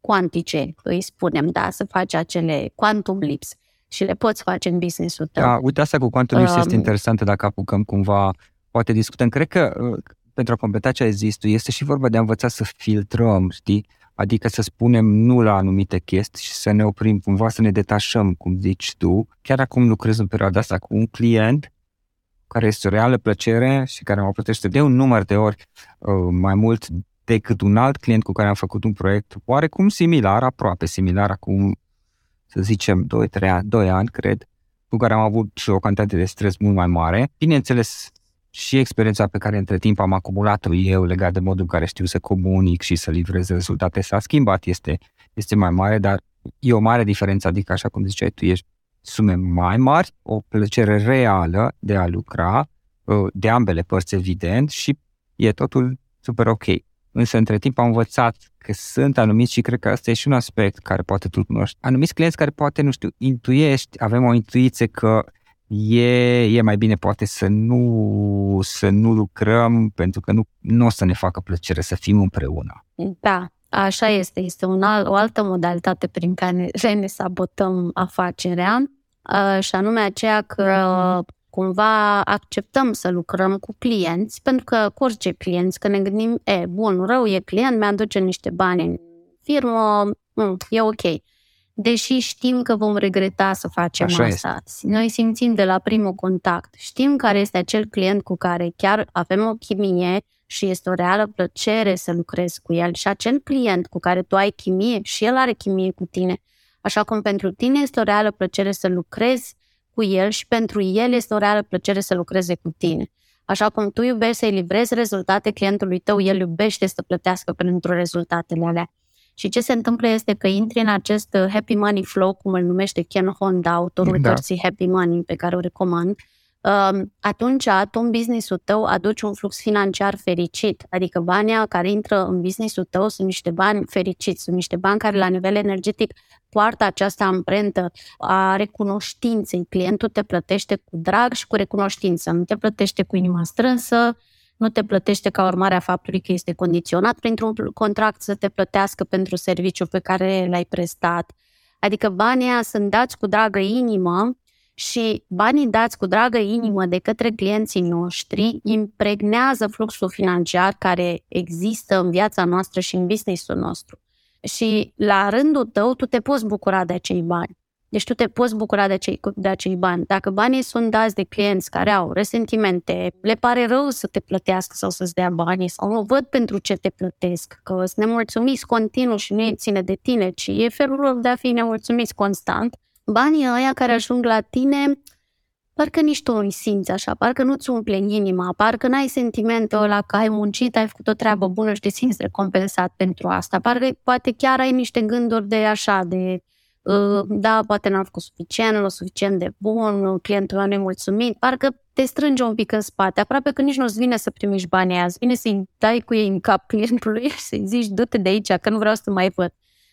cuantice, îi spunem, da, să faci acele quantum leaps și le poți face în business-ul tău. Da, uite, asta cu quantum leaps um, este interesantă dacă apucăm cumva, poate discutăm. Cred că uh, pentru a completa ce ai zis tu, este și vorba de a învăța să filtrăm, știi? Adică să spunem nu la anumite chestii și să ne oprim, cumva să ne detașăm, cum zici tu. Chiar acum lucrez în perioada asta cu un client care este o reală plăcere și care mă plătește de un număr de ori uh, mai mult decât un alt client cu care am făcut un proiect oarecum similar, aproape similar, acum, să zicem, 2-3 ani, 2 ani, cred, cu care am avut o cantitate de stres mult mai mare. Bineînțeles, și experiența pe care între timp am acumulat-o eu legat de modul în care știu să comunic și să livrez rezultate s-a schimbat, este, este mai mare, dar e o mare diferență, adică așa cum ziceai tu, ești sume mai mari, o plăcere reală de a lucra, uh, de ambele părți evident și e totul super ok. Însă între timp am învățat că sunt anumiți și cred că asta e și un aspect care poate tu cunoști. Anumiți clienți care poate, nu știu, intuiești, avem o intuiție că e, e mai bine poate să nu, să nu lucrăm pentru că nu, nu o să ne facă plăcere să fim împreună. Da, Așa este, este un alt, o altă modalitate prin care ne sabotăm afacerea uh, și anume aceea că cumva acceptăm să lucrăm cu clienți, pentru că cu orice clienți, că ne gândim, e, bun, rău e client, mi-aduce niște bani în firmă, mm, e ok. Deși știm că vom regreta să facem Așa asta. Este. Noi simțim de la primul contact. Știm care este acel client cu care chiar avem o chimie, și este o reală plăcere să lucrezi cu el și acel client cu care tu ai chimie și el are chimie cu tine. Așa cum pentru tine este o reală plăcere să lucrezi cu el și pentru el este o reală plăcere să lucreze cu tine. Așa cum tu iubești să-i livrezi rezultate clientului tău, el iubește să plătească pentru rezultatele alea. Și ce se întâmplă este că intri în acest happy money flow, cum îl numește Ken Honda, autorul da. cărții Happy Money, pe care o recomand, atunci tu în business-ul tău aduci un flux financiar fericit. Adică banii care intră în business-ul tău sunt niște bani fericiți, sunt niște bani care la nivel energetic poartă această amprentă a recunoștinței. Clientul te plătește cu drag și cu recunoștință, nu te plătește cu inima strânsă, nu te plătește ca urmare a faptului că este condiționat printr-un contract să te plătească pentru serviciul pe care l-ai prestat Adică banii sunt dați cu dragă inimă și banii dați cu dragă inimă de către clienții noștri impregnează fluxul financiar care există în viața noastră și în business-ul nostru. Și la rândul tău, tu te poți bucura de acei bani. Deci tu te poți bucura de acei, de acei bani. Dacă banii sunt dați de clienți care au resentimente, le pare rău să te plătească sau să-ți dea banii sau nu văd pentru ce te plătesc, că sunt nemulțumiți continuu și nu e ține de tine, ci e felul lor de a fi nemulțumiți constant, banii ăia care ajung la tine, parcă nici tu nu simți așa, parcă nu-ți umple inima, parcă n-ai sentimentul ăla că ai muncit, ai făcut o treabă bună și te simți recompensat pentru asta. Parcă poate chiar ai niște gânduri de așa, de uh, da, poate n-am făcut suficient, nu suficient de bun, clientul meu nemulțumit, parcă te strânge un pic în spate, aproape că nici nu-ți vine să primești banii aia, îți vine să-i dai cu ei în cap clientului *laughs* și să-i zici du-te de aici, că nu vreau să te mai văd.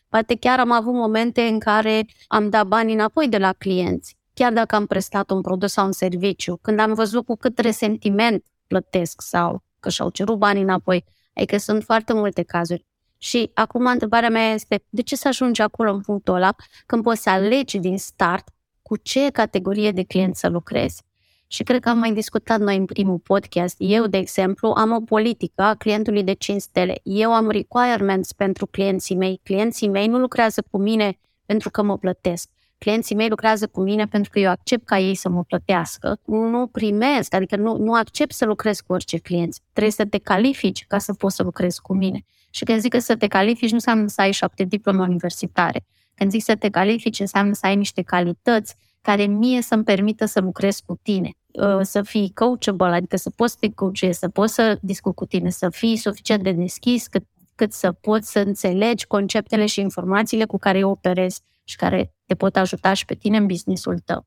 Poate chiar am avut momente în care am dat bani înapoi de la clienți, chiar dacă am prestat un produs sau un serviciu, când am văzut cu cât resentiment plătesc sau că și-au cerut bani înapoi. Adică sunt foarte multe cazuri. Și acum întrebarea mea este, de ce să ajungi acolo în punctul ăla când poți să alegi din start cu ce categorie de client să lucrezi? Și cred că am mai discutat noi în primul podcast. Eu, de exemplu, am o politică a clientului de 5 stele. Eu am requirements pentru clienții mei. Clienții mei nu lucrează cu mine pentru că mă plătesc. Clienții mei lucrează cu mine pentru că eu accept ca ei să mă plătească. Nu primesc, adică nu, nu accept să lucrez cu orice client. Trebuie să te califici ca să poți să lucrezi cu mine. Și când zic că să te califici, nu înseamnă să ai șapte diplome universitare. Când zic să te califici, înseamnă să ai niște calități care mie să-mi permită să lucrez cu tine, uh, să fii coachable, adică să poți să te coachezi, să poți să discut cu tine, să fii suficient de deschis cât, cât să poți să înțelegi conceptele și informațiile cu care eu operezi și care te pot ajuta și pe tine în businessul tău.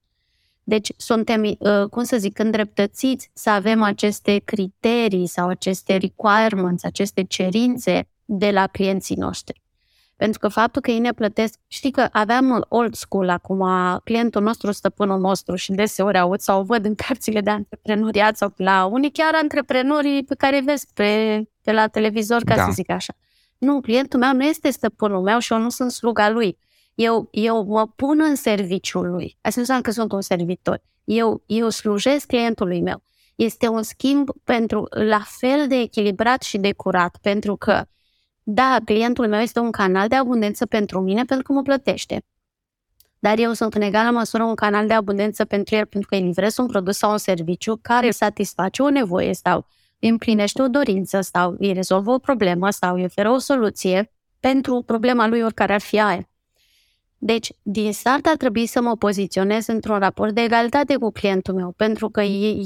Deci suntem, uh, cum să zic, îndreptățiți să avem aceste criterii sau aceste requirements, aceste cerințe de la clienții noștri. Pentru că faptul că ei ne plătesc, știi că aveam old school acum, clientul nostru, stăpânul nostru și deseori aud sau văd în cărțile de antreprenoriat sau la unii chiar antreprenorii pe care vezi pe, pe la televizor, ca da. să zic așa. Nu, clientul meu nu este stăpânul meu și eu nu sunt sluga lui. Eu, eu mă pun în serviciul lui. Asta nu înseamnă că sunt un servitor. Eu, eu slujesc clientului meu. Este un schimb pentru la fel de echilibrat și de curat, pentru că da, clientul meu este un canal de abundență pentru mine pentru că mă plătește. Dar eu sunt în egală măsură un canal de abundență pentru el pentru că îi livrez un produs sau un serviciu care îi satisface o nevoie sau îi împlinește o dorință sau îi rezolvă o problemă sau îi oferă o soluție pentru problema lui oricare ar fi aia. Deci, din start ar trebui să mă poziționez într-un raport de egalitate cu clientul meu, pentru că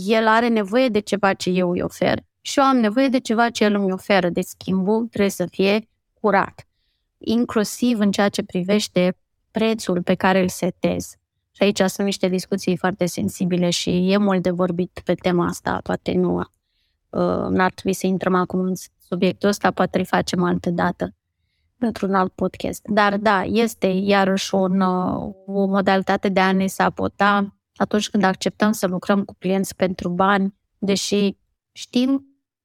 el are nevoie de ceva ce eu îi ofer și eu am nevoie de ceva ce el îmi oferă. de schimbul trebuie să fie curat, inclusiv în ceea ce privește prețul pe care îl setez. Și aici sunt niște discuții foarte sensibile și e mult de vorbit pe tema asta, poate nu. Uh, n-ar trebui să intrăm acum în subiectul ăsta, poate îl facem altă dată într-un alt podcast. Dar da, este iarăși un, uh, o modalitate de a ne sapota atunci când acceptăm să lucrăm cu clienți pentru bani, deși știm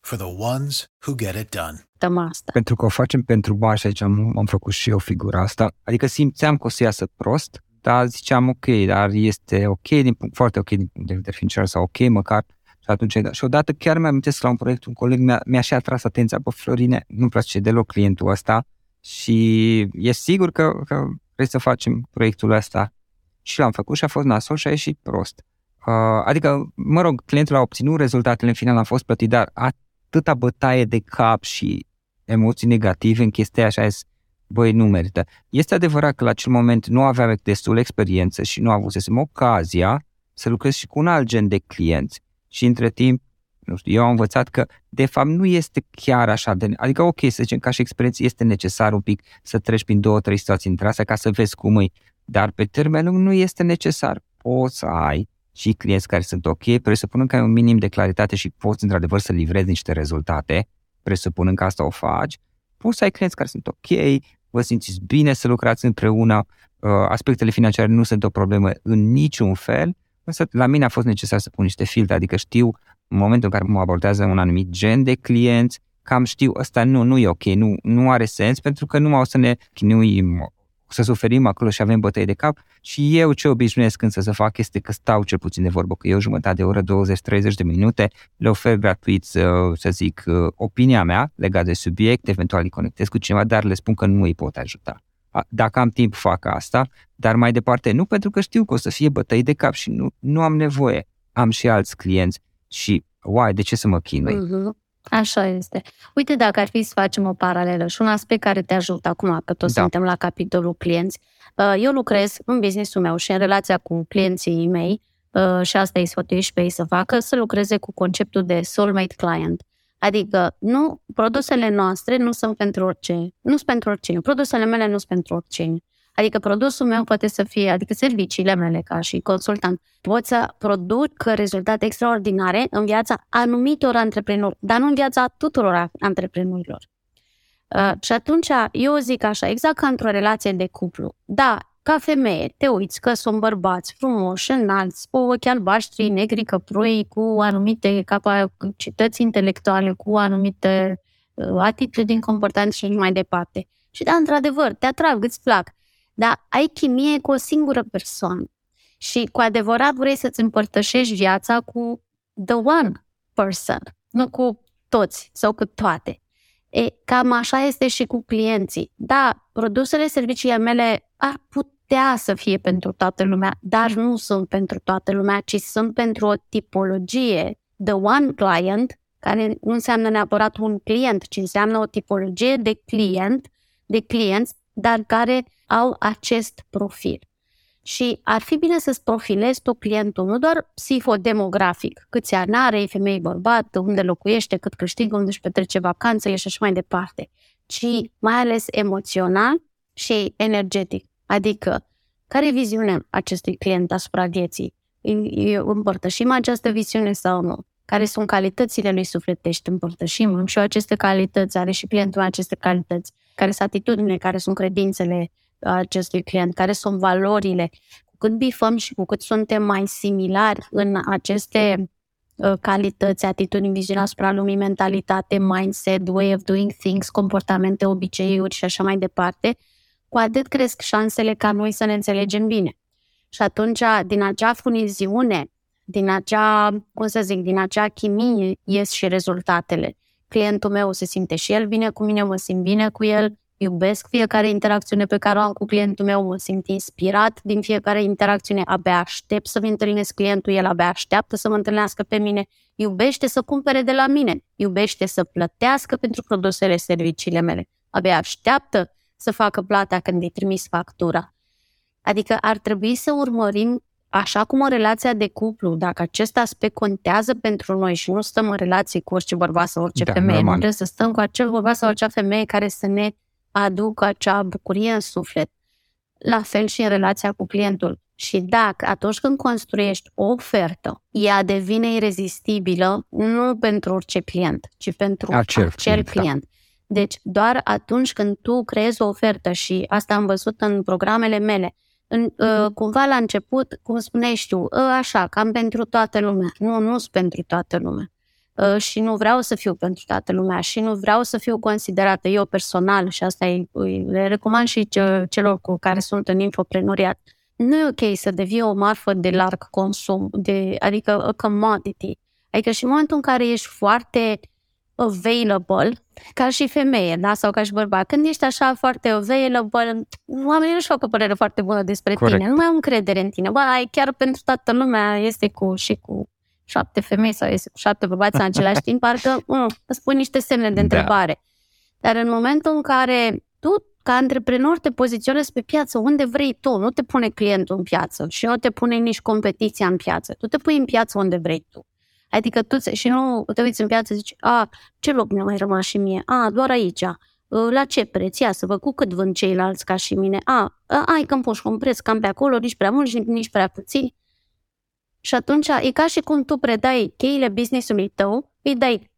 for the ones who get it done. Asta. Pentru că o facem pentru bani și aici am, am făcut și eu figura asta. Adică simțeam că o să iasă prost, dar ziceam ok, dar este ok, din punct, foarte ok din punct de vedere financiar sau ok măcar. Și atunci, și odată chiar mi-am amintesc la un proiect, un coleg mi-a, mi-a și atras atenția, pe Florine, nu-mi place deloc clientul ăsta și e sigur că, că vrei să facem proiectul ăsta. Și l-am făcut și a fost nasol și a ieșit prost. Uh, adică, mă rog, clientul a obținut rezultatele în final, am fost plătit, dar atâta bătaie de cap și emoții negative în chestia așa, băi, nu merită. Este adevărat că la acel moment nu aveam destul experiență și nu avusesem ocazia să lucrez și cu un alt gen de clienți. Și între timp, nu știu, eu am învățat că de fapt nu este chiar așa de... Adică ok, să zicem, ca și experiență este necesar un pic să treci prin două, trei situații între astea ca să vezi cum e, dar pe termen lung nu este necesar. Poți să ai și clienți care sunt ok, presupunând că ai un minim de claritate și poți într-adevăr să livrezi niște rezultate, presupunând că asta o faci, poți să ai clienți care sunt ok, vă simțiți bine să lucrați împreună, uh, aspectele financiare nu sunt o problemă în niciun fel, însă la mine a fost necesar să pun niște filtre, adică știu în momentul în care mă abordează un anumit gen de clienți, cam știu, ăsta nu, nu e ok, nu, nu are sens, pentru că nu o să ne chinuim să suferim acolo și avem bătăi de cap și eu ce obișnuiesc însă să fac este că stau cel puțin de vorbă cu eu jumătate de oră, 20-30 de minute, le ofer gratuit să, să zic opinia mea legat de subiect, eventual îi conectez cu cineva, dar le spun că nu îi pot ajuta. Dacă am timp, fac asta, dar mai departe nu pentru că știu că o să fie bătăi de cap și nu, nu am nevoie. Am și alți clienți și, uai, de ce să mă chinui? Uh-huh. Așa este. Uite, dacă ar fi să facem o paralelă și un aspect care te ajută acum, că toți da. suntem la capitolul clienți. Uh, eu lucrez în businessul meu și în relația cu clienții mei, uh, și asta îi sfătuiești pe ei să facă, să lucreze cu conceptul de soulmate client. Adică, nu, produsele noastre nu sunt pentru orice, nu sunt pentru oricine. Produsele mele nu sunt pentru oricine. Adică produsul meu poate să fie, adică serviciile mele ca și consultant, pot să produc rezultate extraordinare în viața anumitor antreprenori, dar nu în viața tuturor antreprenorilor. Uh, și atunci eu zic așa, exact ca într-o relație de cuplu. Da, ca femeie, te uiți că sunt bărbați frumoși, înalți, cu ochi albaștri, negri, căprui, cu anumite capacități intelectuale, cu anumite uh, atitudini comportante și mai departe. Și da, într-adevăr, te atrag, îți plac dar ai chimie cu o singură persoană și cu adevărat vrei să-ți împărtășești viața cu the one person, nu cu toți sau cu toate. E, cam așa este și cu clienții. Da, produsele, serviciile mele ar putea să fie pentru toată lumea, dar nu sunt pentru toată lumea, ci sunt pentru o tipologie. The one client, care nu înseamnă neapărat un client, ci înseamnă o tipologie de client, de clienți, dar care au acest profil. Și ar fi bine să-ți profilezi tu clientul, nu doar psihodemografic, câți ani are, e femeie, bărbat, unde locuiește, cât câștigă, unde își petrece vacanță, e și așa mai departe, ci mai ales emoțional și energetic. Adică, care e viziunea acestui client asupra vieții? Împărtășim această viziune sau nu? Care sunt calitățile lui sufletești? Împărtășim și aceste calități, are și clientul aceste calități. Care sunt atitudinile, care sunt credințele, acestui client, care sunt valorile. Cu cât bifăm și cu cât suntem mai similari în aceste uh, calități, atitudini, viziune asupra lumii, mentalitate, mindset, way of doing things, comportamente, obiceiuri și așa mai departe, cu atât cresc șansele ca noi să ne înțelegem bine. Și atunci, din acea funiziune, din acea, cum să zic, din acea chimie ies și rezultatele. Clientul meu se simte și el bine cu mine, mă simt bine cu el, iubesc fiecare interacțiune pe care o am cu clientul meu, mă simt inspirat din fiecare interacțiune, abia aștept să-mi întâlnesc clientul, el abia așteaptă să mă întâlnească pe mine, iubește să cumpere de la mine, iubește să plătească pentru produsele, serviciile mele, abia așteaptă să facă plata când îi trimis factura. Adică ar trebui să urmărim așa cum o relație de cuplu, dacă acest aspect contează pentru noi și nu stăm în relație cu orice bărbat sau orice da, femeie, normal. nu trebuie să stăm cu acel bărbat sau acea femeie care să ne aduc acea bucurie în suflet. La fel și în relația cu clientul. Și dacă atunci când construiești o ofertă, ea devine irezistibilă nu pentru orice client, ci pentru acel, acel client. Da. client. Da. Deci doar atunci când tu creezi o ofertă și asta am văzut în programele mele, în, uh, cumva la început, cum spuneai știu, ă, așa, cam pentru toată lumea. Nu, nu sunt pentru toată lumea. Uh, și nu vreau să fiu pentru toată lumea și nu vreau să fiu considerată eu personal și asta e, le recomand și celor cu care sunt în infoprenoriat. Nu e ok să devii o marfă de larg consum, de, adică a commodity. Adică și în momentul în care ești foarte available, ca și femeie, da, sau ca și bărbat, când ești așa foarte available, oamenii nu-și fac o părere foarte bună despre Corect. tine, nu mai au încredere în tine. Bă, ai chiar pentru toată lumea este cu și cu șapte femei sau iese cu șapte bărbați în același *laughs* timp, parcă mă, îți pun niște semne de da. întrebare. Da. Dar în momentul în care tu, ca antreprenor, te poziționezi pe piață unde vrei tu, nu te pune clientul în piață și nu te pune nici competiția în piață. Tu te pui în piață unde vrei tu. Adică tu și nu te uiți în piață zici, a, ce loc mi-a mai rămas și mie? A, doar aici. La ce preț? Ia să văd cu cât vând ceilalți ca și mine. A, ai că îmi un preț cam pe acolo, nici prea mult, nici, nici prea puțin. Și atunci e ca și cum tu predai cheile business-ului tău, îi dai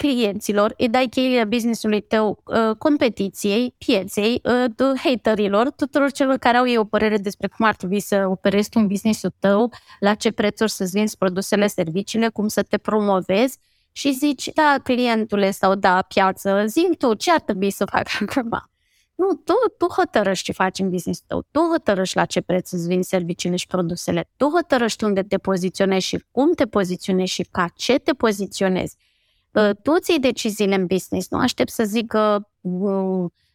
clienților, îi dai cheile business-ului tău, uh, competiției, pieței, uh, haterilor, tuturor celor care au ei o părere despre cum ar trebui să operezi tu un business-ul tău, la ce prețuri să-ți vinzi produsele, serviciile, cum să te promovezi și zici, da, clientule sau da, piață, zi tu ce ar trebui să fac *laughs* acum. Nu, tu, tu hotărăști ce faci în business tău, tu hotărăști la ce preț îți vin serviciile și produsele, tu hotărăști unde te poziționezi și cum te poziționezi și ca ce te poziționezi tu ții deciziile în business, nu aștept să zică,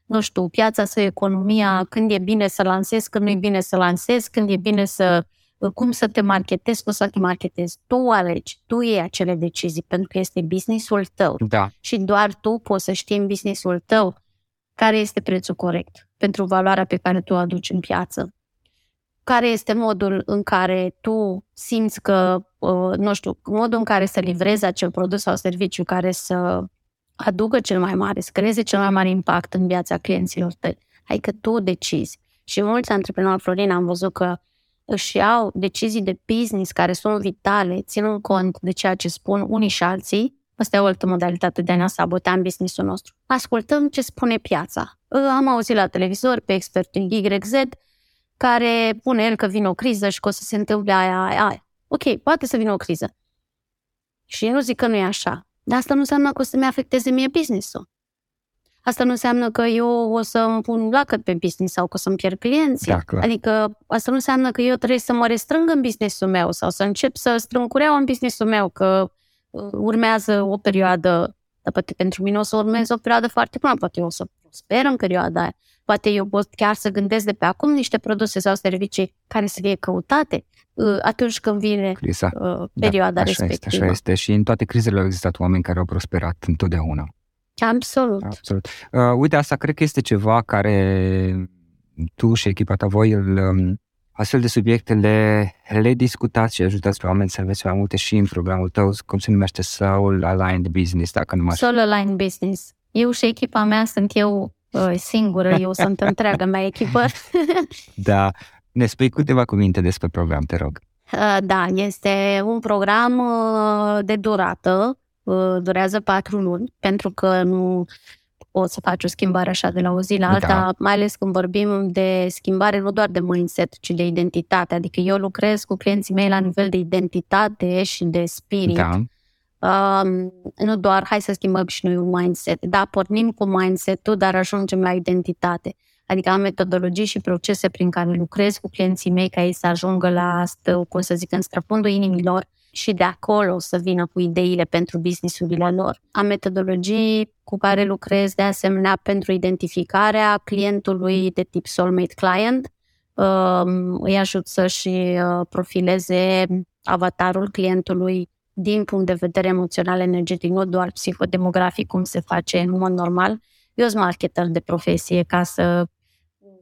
nu știu, piața sau economia, când e bine să lansezi, când nu e bine să lansezi, când e bine să cum să te marketezi, cum să te marketezi. Tu alegi, tu iei acele decizii, pentru că este businessul tău. Da. Și doar tu poți să știi în businessul tău care este prețul corect pentru valoarea pe care tu o aduci în piață care este modul în care tu simți că, uh, nu știu, modul în care să livrezi acel produs sau serviciu care să aducă cel mai mare, să creeze cel mai mare impact în viața clienților tăi. Hai că tu decizi. Și mulți antreprenori, Florin, am văzut că își iau decizii de business care sunt vitale, ținând cont de ceea ce spun unii și alții. Asta e o altă modalitate de a ne sabota în businessul nostru. Ascultăm ce spune piața. Am auzit la televizor pe expertul YZ care pune el că vine o criză și că o să se întâmple aia, aia, aia. Ok, poate să vină o criză. Și eu nu zic că nu e așa. Dar asta nu înseamnă că o să-mi afecteze mie business-ul. Asta nu înseamnă că eu o să îmi pun lacăt pe business sau că o să-mi pierd clienții. Da, clar. Adică asta nu înseamnă că eu trebuie să mă restrâng în business-ul meu sau să încep să strâng cureaua în business-ul meu, că uh, urmează o perioadă, dar poate pentru mine o să urmeze o perioadă foarte bună, poate eu o să prosper în perioada aia. Poate eu pot chiar să gândesc de pe acum niște produse sau servicii care să fie căutate uh, atunci când vine Criza. Uh, perioada da, așa respectivă. Este, așa este și în toate crizele au existat oameni care au prosperat întotdeauna. Absolut. Absolut. Uh, uite, asta cred că este ceva care tu și echipa ta, voi, îl, um, astfel de subiecte le, le discutați și ajutați pe oameni să înveți mai multe și în programul tău, cum se numește Soul Aligned Business, dacă nu mă Soul Aligned Business. Eu și echipa mea sunt eu singură, eu sunt întreaga mea echipă. *laughs* da. Ne spui câteva cuvinte despre program, te rog. Uh, da, este un program uh, de durată, uh, durează patru luni, pentru că nu o să faci o schimbare așa de la o zi la alta, da. mai ales când vorbim de schimbare nu doar de mindset, ci de identitate. Adică eu lucrez cu clienții mei la nivel de identitate și de spirit. Da. Um, nu doar hai să schimbăm și noi un mindset. Da, pornim cu mindset-ul, dar ajungem la identitate. Adică am metodologii și procese prin care lucrez cu clienții mei ca ei să ajungă la asta, cum să zic, în străfundul inimilor și de acolo să vină cu ideile pentru businessurile lor. Am metodologii cu care lucrez de asemenea pentru identificarea clientului de tip soulmate client. Um, îi ajut să-și uh, profileze avatarul clientului din punct de vedere emoțional, energetic, nu doar psihodemografic, cum se face în mod normal. Eu sunt marketer de profesie, ca să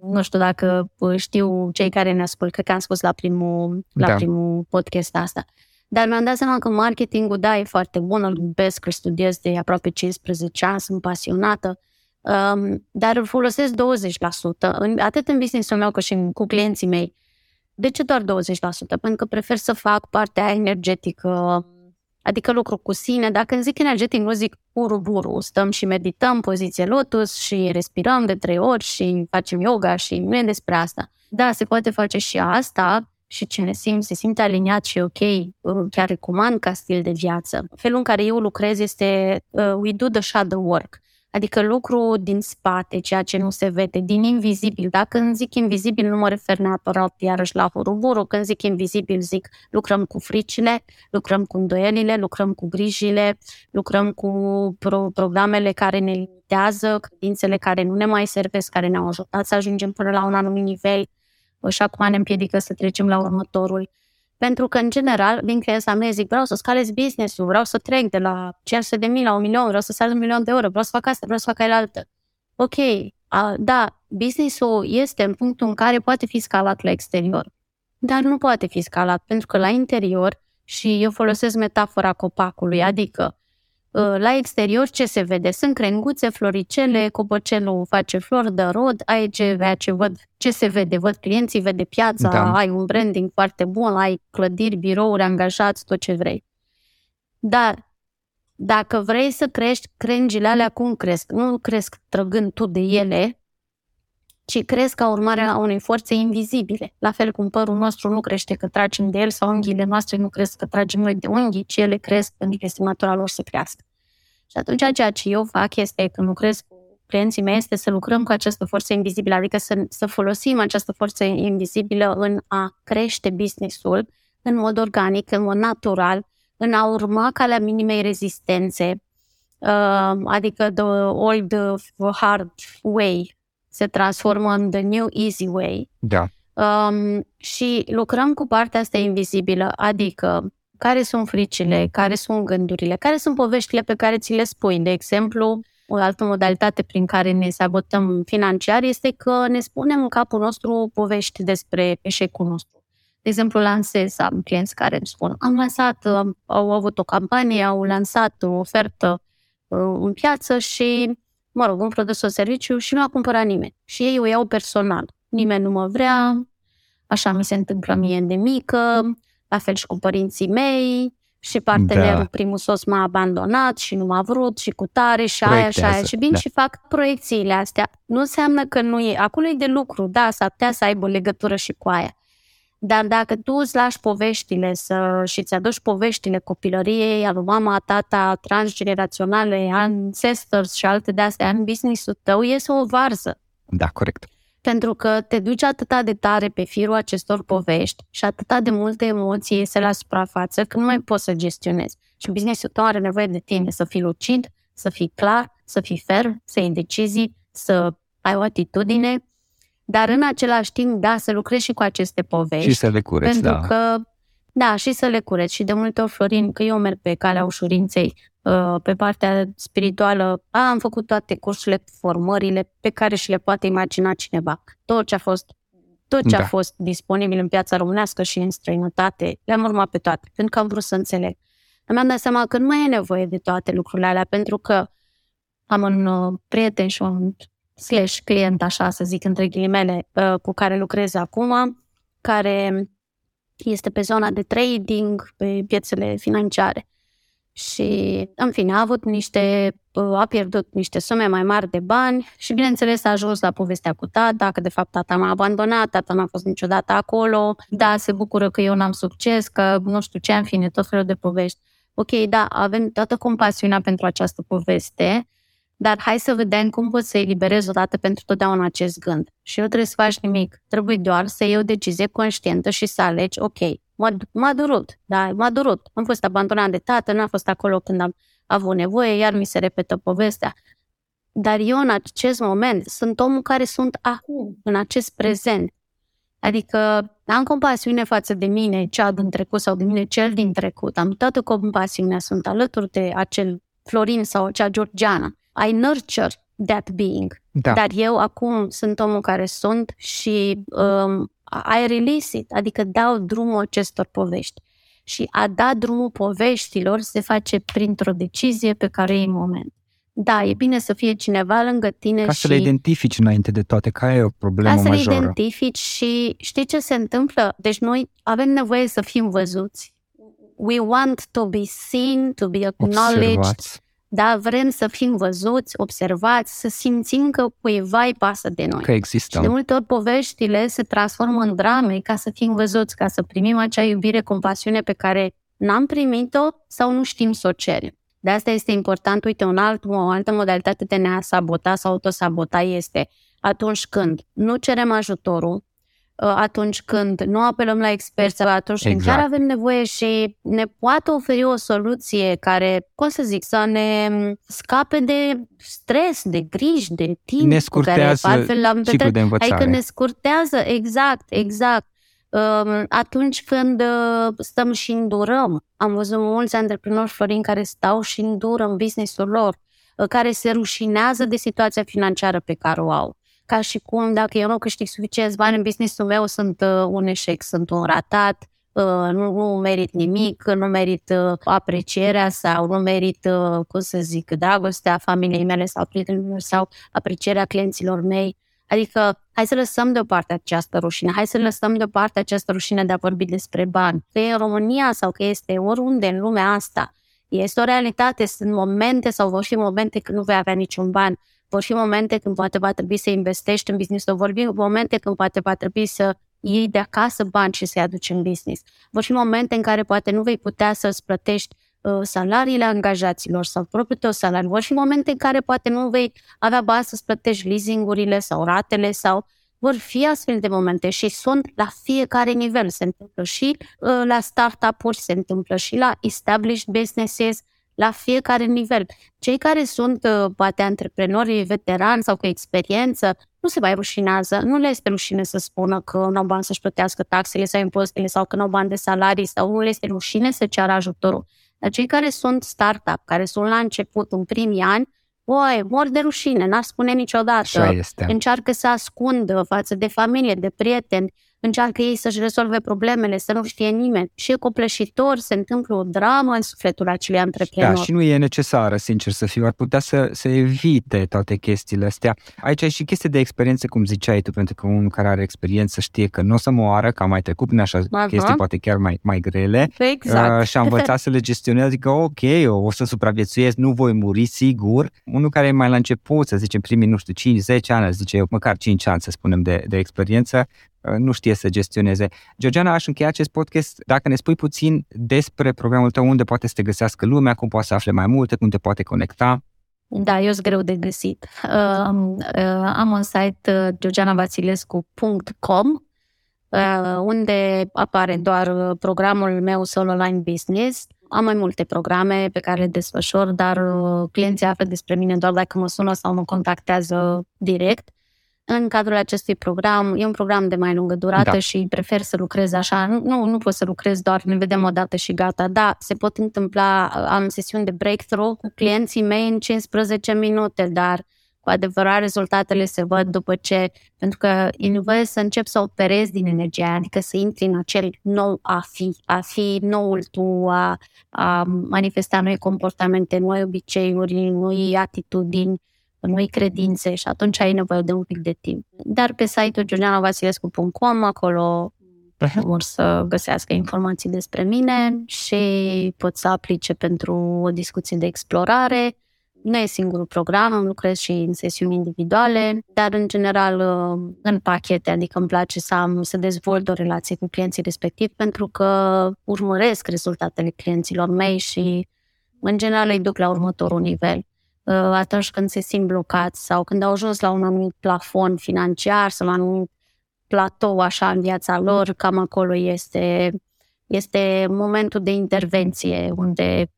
nu știu dacă știu cei care ne ascult, cred că am spus la primul, la da. primul podcast asta. Dar mi-am dat seama că marketingul, da, e foarte bun, îl iubesc, îl studiez de aproape 15 ani, sunt pasionată, um, dar îl folosesc 20%, în, atât în business-ul meu cât și cu clienții mei. De ce doar 20%? Pentru că prefer să fac partea energetică, Adică lucru cu sine. Dacă îmi zic energetic, nu zic uruburu. Stăm și medităm poziție lotus și respirăm de trei ori și facem yoga și nu e despre asta. Da, se poate face și asta și ce ne simt, se simte aliniat și ok, chiar recomand ca stil de viață. Felul în care eu lucrez este uh, we do the shadow work. Adică lucru din spate, ceea ce nu se vede, din invizibil. Dacă îmi zic invizibil, nu mă refer neapărat iarăși la huruburu. Când zic invizibil, zic lucrăm cu fricile, lucrăm cu îndoielile, lucrăm cu grijile, lucrăm cu pro- programele care ne limitează, credințele care nu ne mai servesc, care ne-au ajutat să ajungem până la un anumit nivel și acum ne împiedică să trecem la următorul. Pentru că, în general, din creanța mea zic, vreau să scalez business-ul, vreau să trec de la 500 de mii la un milion, vreau să sar un milion de euro, vreau să fac asta, vreau să fac aia altă. ok, a, da, business-ul este în punctul în care poate fi scalat la exterior, dar nu poate fi scalat pentru că la interior, și eu folosesc metafora copacului, adică ă, la exterior ce se vede? Sunt crenguțe, floricele, copăcelul face flori de rod, ai ce, ce văd, ce se vede? Văd clienții, vede piața, da. ai un branding foarte bun, ai clădiri, birouri, angajați, tot ce vrei. Dar dacă vrei să crești, crengile alea cum cresc? Nu cresc trăgând tu de ele, ci cresc ca urmare a unei forțe invizibile. La fel cum părul nostru nu crește că tragem de el sau unghiile noastre nu cresc că tragem noi de unghii, ci ele cresc pentru că este natura lor să crească. Și atunci ceea ce eu fac este, când lucrez cu clienții mei, este să lucrăm cu această forță invizibilă, adică să, să folosim această forță invizibilă în a crește business-ul în mod organic, în mod natural, în a urma calea minimei rezistențe, uh, adică the old hard way se transformă în the new easy way. Da. Um, și lucrăm cu partea asta invizibilă, adică care sunt fricile, care sunt gândurile, care sunt poveștile pe care ți le spui. De exemplu, o altă modalitate prin care ne sabotăm financiar este că ne spunem în capul nostru povești despre eșecul nostru. De exemplu, lansez, am clienți care îmi spun, am lansat, au avut o campanie, au lansat o ofertă uh, în piață și, mă rog, un produs sau serviciu și nu a cumpărat nimeni. Și ei o iau personal. Nimeni nu mă vrea, așa mi se întâmplă mie de mică, la fel și cu părinții mei, și partenerul da. primul sos m-a abandonat și nu m-a vrut și cu tare și aia și aia și vin da. și fac proiecțiile astea. Nu înseamnă că nu e. Acolo e de lucru, da, s-ar putea să aibă legătură și cu aia. Dar dacă tu îți lași poveștile să, și îți aduci poveștile copilăriei, al mama, tata, transgeneraționale, ancestors și alte de-astea în business-ul tău, iese o varză. Da, corect. Pentru că te duci atâta de tare pe firul acestor povești și atâta de multe emoții iese la suprafață că nu mai poți să gestionezi. Și business-ul tău are nevoie de tine să fii lucid, să fii clar, să fii fer, să iei decizii, să ai o atitudine dar în același timp, da, să lucrezi și cu aceste povești. Și să le cureți, pentru da. că, da, și să le cureți. Și de multe ori, Florin, că eu merg pe calea ușurinței, uh, pe partea spirituală, a, am făcut toate cursurile, formările pe care și le poate imagina cineva. Tot ce a fost tot ce da. a fost disponibil în piața românească și în străinătate, le-am urmat pe toate, pentru că am vrut să înțeleg. Mi-am dat seama că nu mai e nevoie de toate lucrurile alea, pentru că am un uh, prieten și un slash client, așa să zic, între ghilimele, uh, cu care lucrez acum, care este pe zona de trading, pe piețele financiare. Și, în fine, a avut niște, uh, a pierdut niște sume mai mari de bani și, bineînțeles, a ajuns la povestea cu tata, că de fapt tata m-a abandonat, tata n-a fost niciodată acolo, da, se bucură că eu n-am succes, că nu știu ce, în fine, tot felul de povești. Ok, da, avem toată compasiunea pentru această poveste, dar hai să vedem cum poți să eliberezi odată pentru totdeauna acest gând. Și nu trebuie să faci nimic. Trebuie doar să iei o decizie conștientă și să alegi, ok, m-a, m-a durut, da, m-a durut. Am fost abandonat de tată, n-am fost acolo când am avut nevoie, iar mi se repetă povestea. Dar eu în acest moment sunt omul care sunt acum, în acest prezent. Adică am compasiune față de mine, cea din trecut sau de mine, cel din trecut. Am toată compasiunea, sunt alături de acel Florin sau cea Georgiana. I nurture that being. Da. Dar eu acum sunt omul care sunt și um, I release it, adică dau drumul acestor povești. Și a da drumul poveștilor se face printr-o decizie pe care e în moment. Da, e bine să fie cineva lângă tine Ca și... să le identifici înainte de toate, că e o problemă Ca să majoră. le identifici și știi ce se întâmplă? Deci noi avem nevoie să fim văzuți. We want to be seen, to be acknowledged. Observați. Da, vrem să fim văzuți, observați, să simțim că cuiva îi pasă de noi. Că există. Și de multe ori poveștile se transformă în drame ca să fim văzuți, ca să primim acea iubire, compasiune pe care n-am primit-o sau nu știm să o cerem. De asta este important, uite, un alt, o altă modalitate de ne-a sabota sau autosabota este atunci când nu cerem ajutorul, Uh, atunci când nu apelăm la experți sau atunci exact. când chiar avem nevoie și ne poate oferi o soluție care, cum să zic, să ne scape de stres, de griji, de timp. Ne scurtează care, altfel, am ciclul de învățare. Adică ne scurtează, exact, exact. Um, atunci când uh, stăm și îndurăm. Am văzut mulți antreprenori, Florin, care stau și îndură în business-ul lor uh, care se rușinează de situația financiară pe care o au. Ca și cum dacă eu nu câștig suficient bani în businessul meu, sunt uh, un eșec, sunt un ratat, Uh, nu, nu merit nimic, nu merit uh, aprecierea sau nu merit, uh, cum să zic, dragostea familiei mele sau prietenilor sau aprecierea clienților mei. Adică, hai să lăsăm deoparte această rușine, hai să lăsăm deoparte această rușine de a vorbi despre bani. Că e în România sau că este oriunde în lumea asta, este o realitate, sunt momente sau vor fi momente când nu vei avea niciun ban, vor fi momente când poate va trebui să investești în business, vor fi momente când poate va trebui să iei de acasă bani și să-i aduci în business. Vor fi momente în care poate nu vei putea să-ți plătești uh, salariile angajaților sau propriul tău salariu. Vor fi momente în care poate nu vei avea bani să-ți plătești leasingurile sau ratele sau vor fi astfel de momente și sunt la fiecare nivel. Se întâmplă și uh, la startup-uri, se întâmplă și la established businesses, la fiecare nivel. Cei care sunt uh, poate antreprenori veterani sau cu experiență nu se mai rușinează, nu le este rușine să spună că nu au bani să-și plătească taxele sau impozitele sau că nu au bani de salarii sau nu le este rușine să ceară ajutorul. Dar cei care sunt startup, care sunt la început, în primii ani, Oi, mor de rușine, n-ar spune niciodată. Așa este. Încearcă să ascundă față de familie, de prieteni, încearcă ei să-și rezolve problemele, să nu știe nimeni. Și e copleșitor, se întâmplă o dramă în sufletul acelui antreprenor. Da, și nu e necesară, sincer să fiu, ar putea să, să evite toate chestiile astea. Aici ai și chestii de experiență, cum ziceai tu, pentru că unul care are experiență știe că nu o să moară, că a mai trecut prin așa Aha. chestii, poate chiar mai, mai grele. Exact. Uh, și a învățat să le gestioneze, adică ok, eu o să supraviețuiesc, nu voi muri, sigur. Unul care e mai la început, să zicem primii, nu știu, 5-10 ani, zice eu, măcar 5 ani, să spunem, de, de experiență, Uh, nu știe să gestioneze. Georgiana, aș încheia acest podcast dacă ne spui puțin despre programul tău, unde poate să te găsească lumea, cum poate să afle mai multe, cum te poate conecta. Da, eu sunt greu de găsit. Uh, uh, am un site uh, georgianavasilescu.com uh, unde apare doar programul meu Solo Line Business. Am mai multe programe pe care le desfășor, dar uh, clienții află despre mine doar dacă mă sună sau mă contactează direct. În cadrul acestui program, e un program de mai lungă durată da. și prefer să lucrez așa. Nu, nu pot să lucrez doar, ne vedem o dată și gata. Da, se pot întâmpla, am sesiuni de breakthrough cu clienții mei în 15 minute, dar cu adevărat rezultatele se văd după ce, pentru că e nevoie să încep să operezi din energia aia, adică să intri în acel nou a fi, a fi noul tu, a, a manifesta noi comportamente, noi obiceiuri, noi atitudini, noi credințe și atunci ai nevoie de un pic de timp. Dar pe site-ul giulianavasilescu.com, acolo vor să găsească informații despre mine și pot să aplice pentru o discuție de explorare. Nu e singurul program, lucrez și în sesiuni individuale, dar în general în pachete, adică îmi place să am, să dezvolt o relație cu clienții respectiv pentru că urmăresc rezultatele clienților mei și în general îi duc la următorul nivel. Uh, atunci când se simt blocați sau când au ajuns la un anumit plafon financiar sau la un anumit platou așa în viața lor, cam acolo este, este momentul de intervenție unde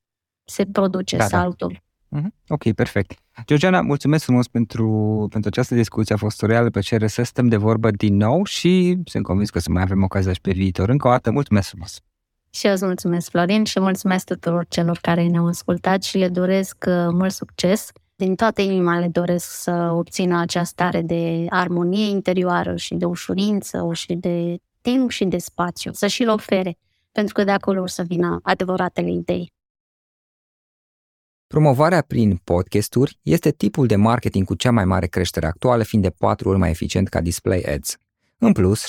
se produce da, da. saltul. Da. Ok, perfect. Georgiana, mulțumesc frumos pentru, pentru această discuție. A fost o reală plăcere să stăm de vorbă din nou și sunt convins că să mai avem ocazia și pe viitor. Încă o dată, mulțumesc frumos! Și eu îți mulțumesc, Florin, și mulțumesc tuturor celor care ne-au ascultat și le doresc uh, mult succes. Din toată inima le doresc să obțină această stare de armonie interioară și de ușurință și de timp și de spațiu, să și-l ofere, pentru că de acolo o să vină adevăratele idei. Promovarea prin podcasturi este tipul de marketing cu cea mai mare creștere actuală, fiind de patru ori mai eficient ca display ads. În plus,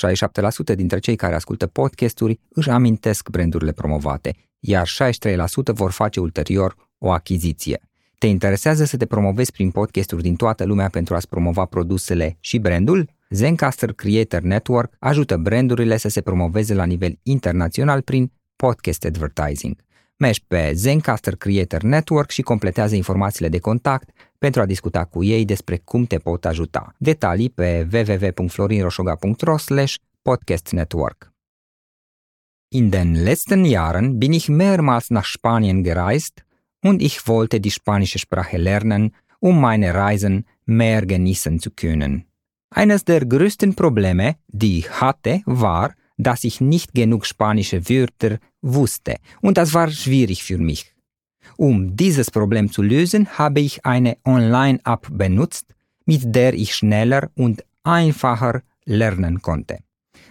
67% dintre cei care ascultă podcasturi își amintesc brandurile promovate, iar 63% vor face ulterior o achiziție. Te interesează să te promovezi prin podcasturi din toată lumea pentru a-ți promova produsele și brandul? Zencaster Creator Network ajută brandurile să se promoveze la nivel internațional prin podcast advertising. Mergi pe Zencaster Creator Network și completează informațiile de contact pentru a discuta cu ei despre cum te pot ajuta. Detalii pe www.florinroșoga.ro podcast network. In den letzten Jahren bin ich mehrmals nach Spanien gereist und ich wollte die spanische Sprache lernen, um meine Reisen mehr genießen zu können. Eines der größten Probleme, die ich hatte, war, dass ich nicht genug spanische Wörter wusste und das war schwierig für mich. Um dieses Problem zu lösen, habe ich eine Online-App benutzt, mit der ich schneller und einfacher lernen konnte.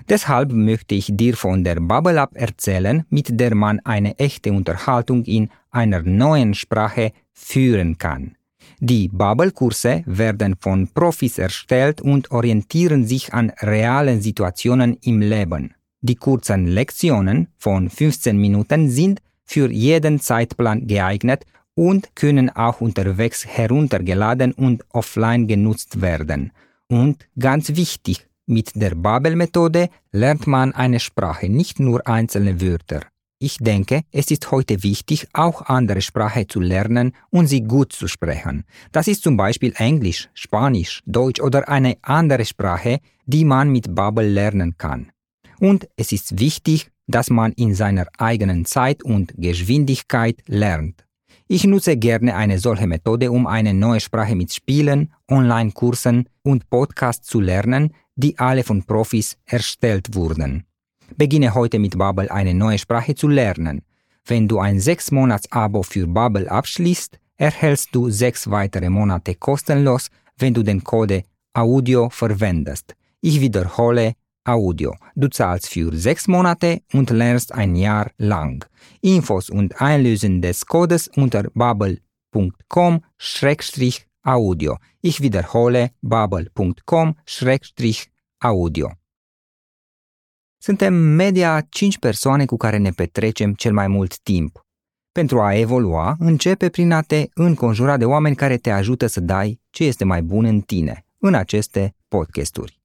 Deshalb möchte ich dir von der Bubble App erzählen, mit der man eine echte Unterhaltung in einer neuen Sprache führen kann. Die Bubble-Kurse werden von Profis erstellt und orientieren sich an realen Situationen im Leben. Die kurzen Lektionen von 15 Minuten sind für jeden Zeitplan geeignet und können auch unterwegs heruntergeladen und offline genutzt werden. Und ganz wichtig, mit der Babel-Methode lernt man eine Sprache, nicht nur einzelne Wörter. Ich denke, es ist heute wichtig, auch andere Sprachen zu lernen und sie gut zu sprechen. Das ist zum Beispiel Englisch, Spanisch, Deutsch oder eine andere Sprache, die man mit Babel lernen kann. Und es ist wichtig, dass man in seiner eigenen Zeit und Geschwindigkeit lernt. Ich nutze gerne eine solche Methode, um eine neue Sprache mit Spielen, Online-Kursen und Podcasts zu lernen, die alle von Profis erstellt wurden. Beginne heute mit Babbel eine neue Sprache zu lernen. Wenn du ein 6-Monats-Abo für Babbel abschließt, erhältst du sechs weitere Monate kostenlos, wenn du den Code Audio verwendest. Ich wiederhole Audio. Du zahlst für sechs Monate und lernst ein Jahr lang. Infos und Einlösen des Codes unter bubble.com-audio. Ich wiederhole bubble.com-audio. Suntem media 5 persoane cu care ne petrecem cel mai mult timp. Pentru a evolua, începe prin a te înconjura de oameni care te ajută să dai ce este mai bun în tine, în aceste podcasturi.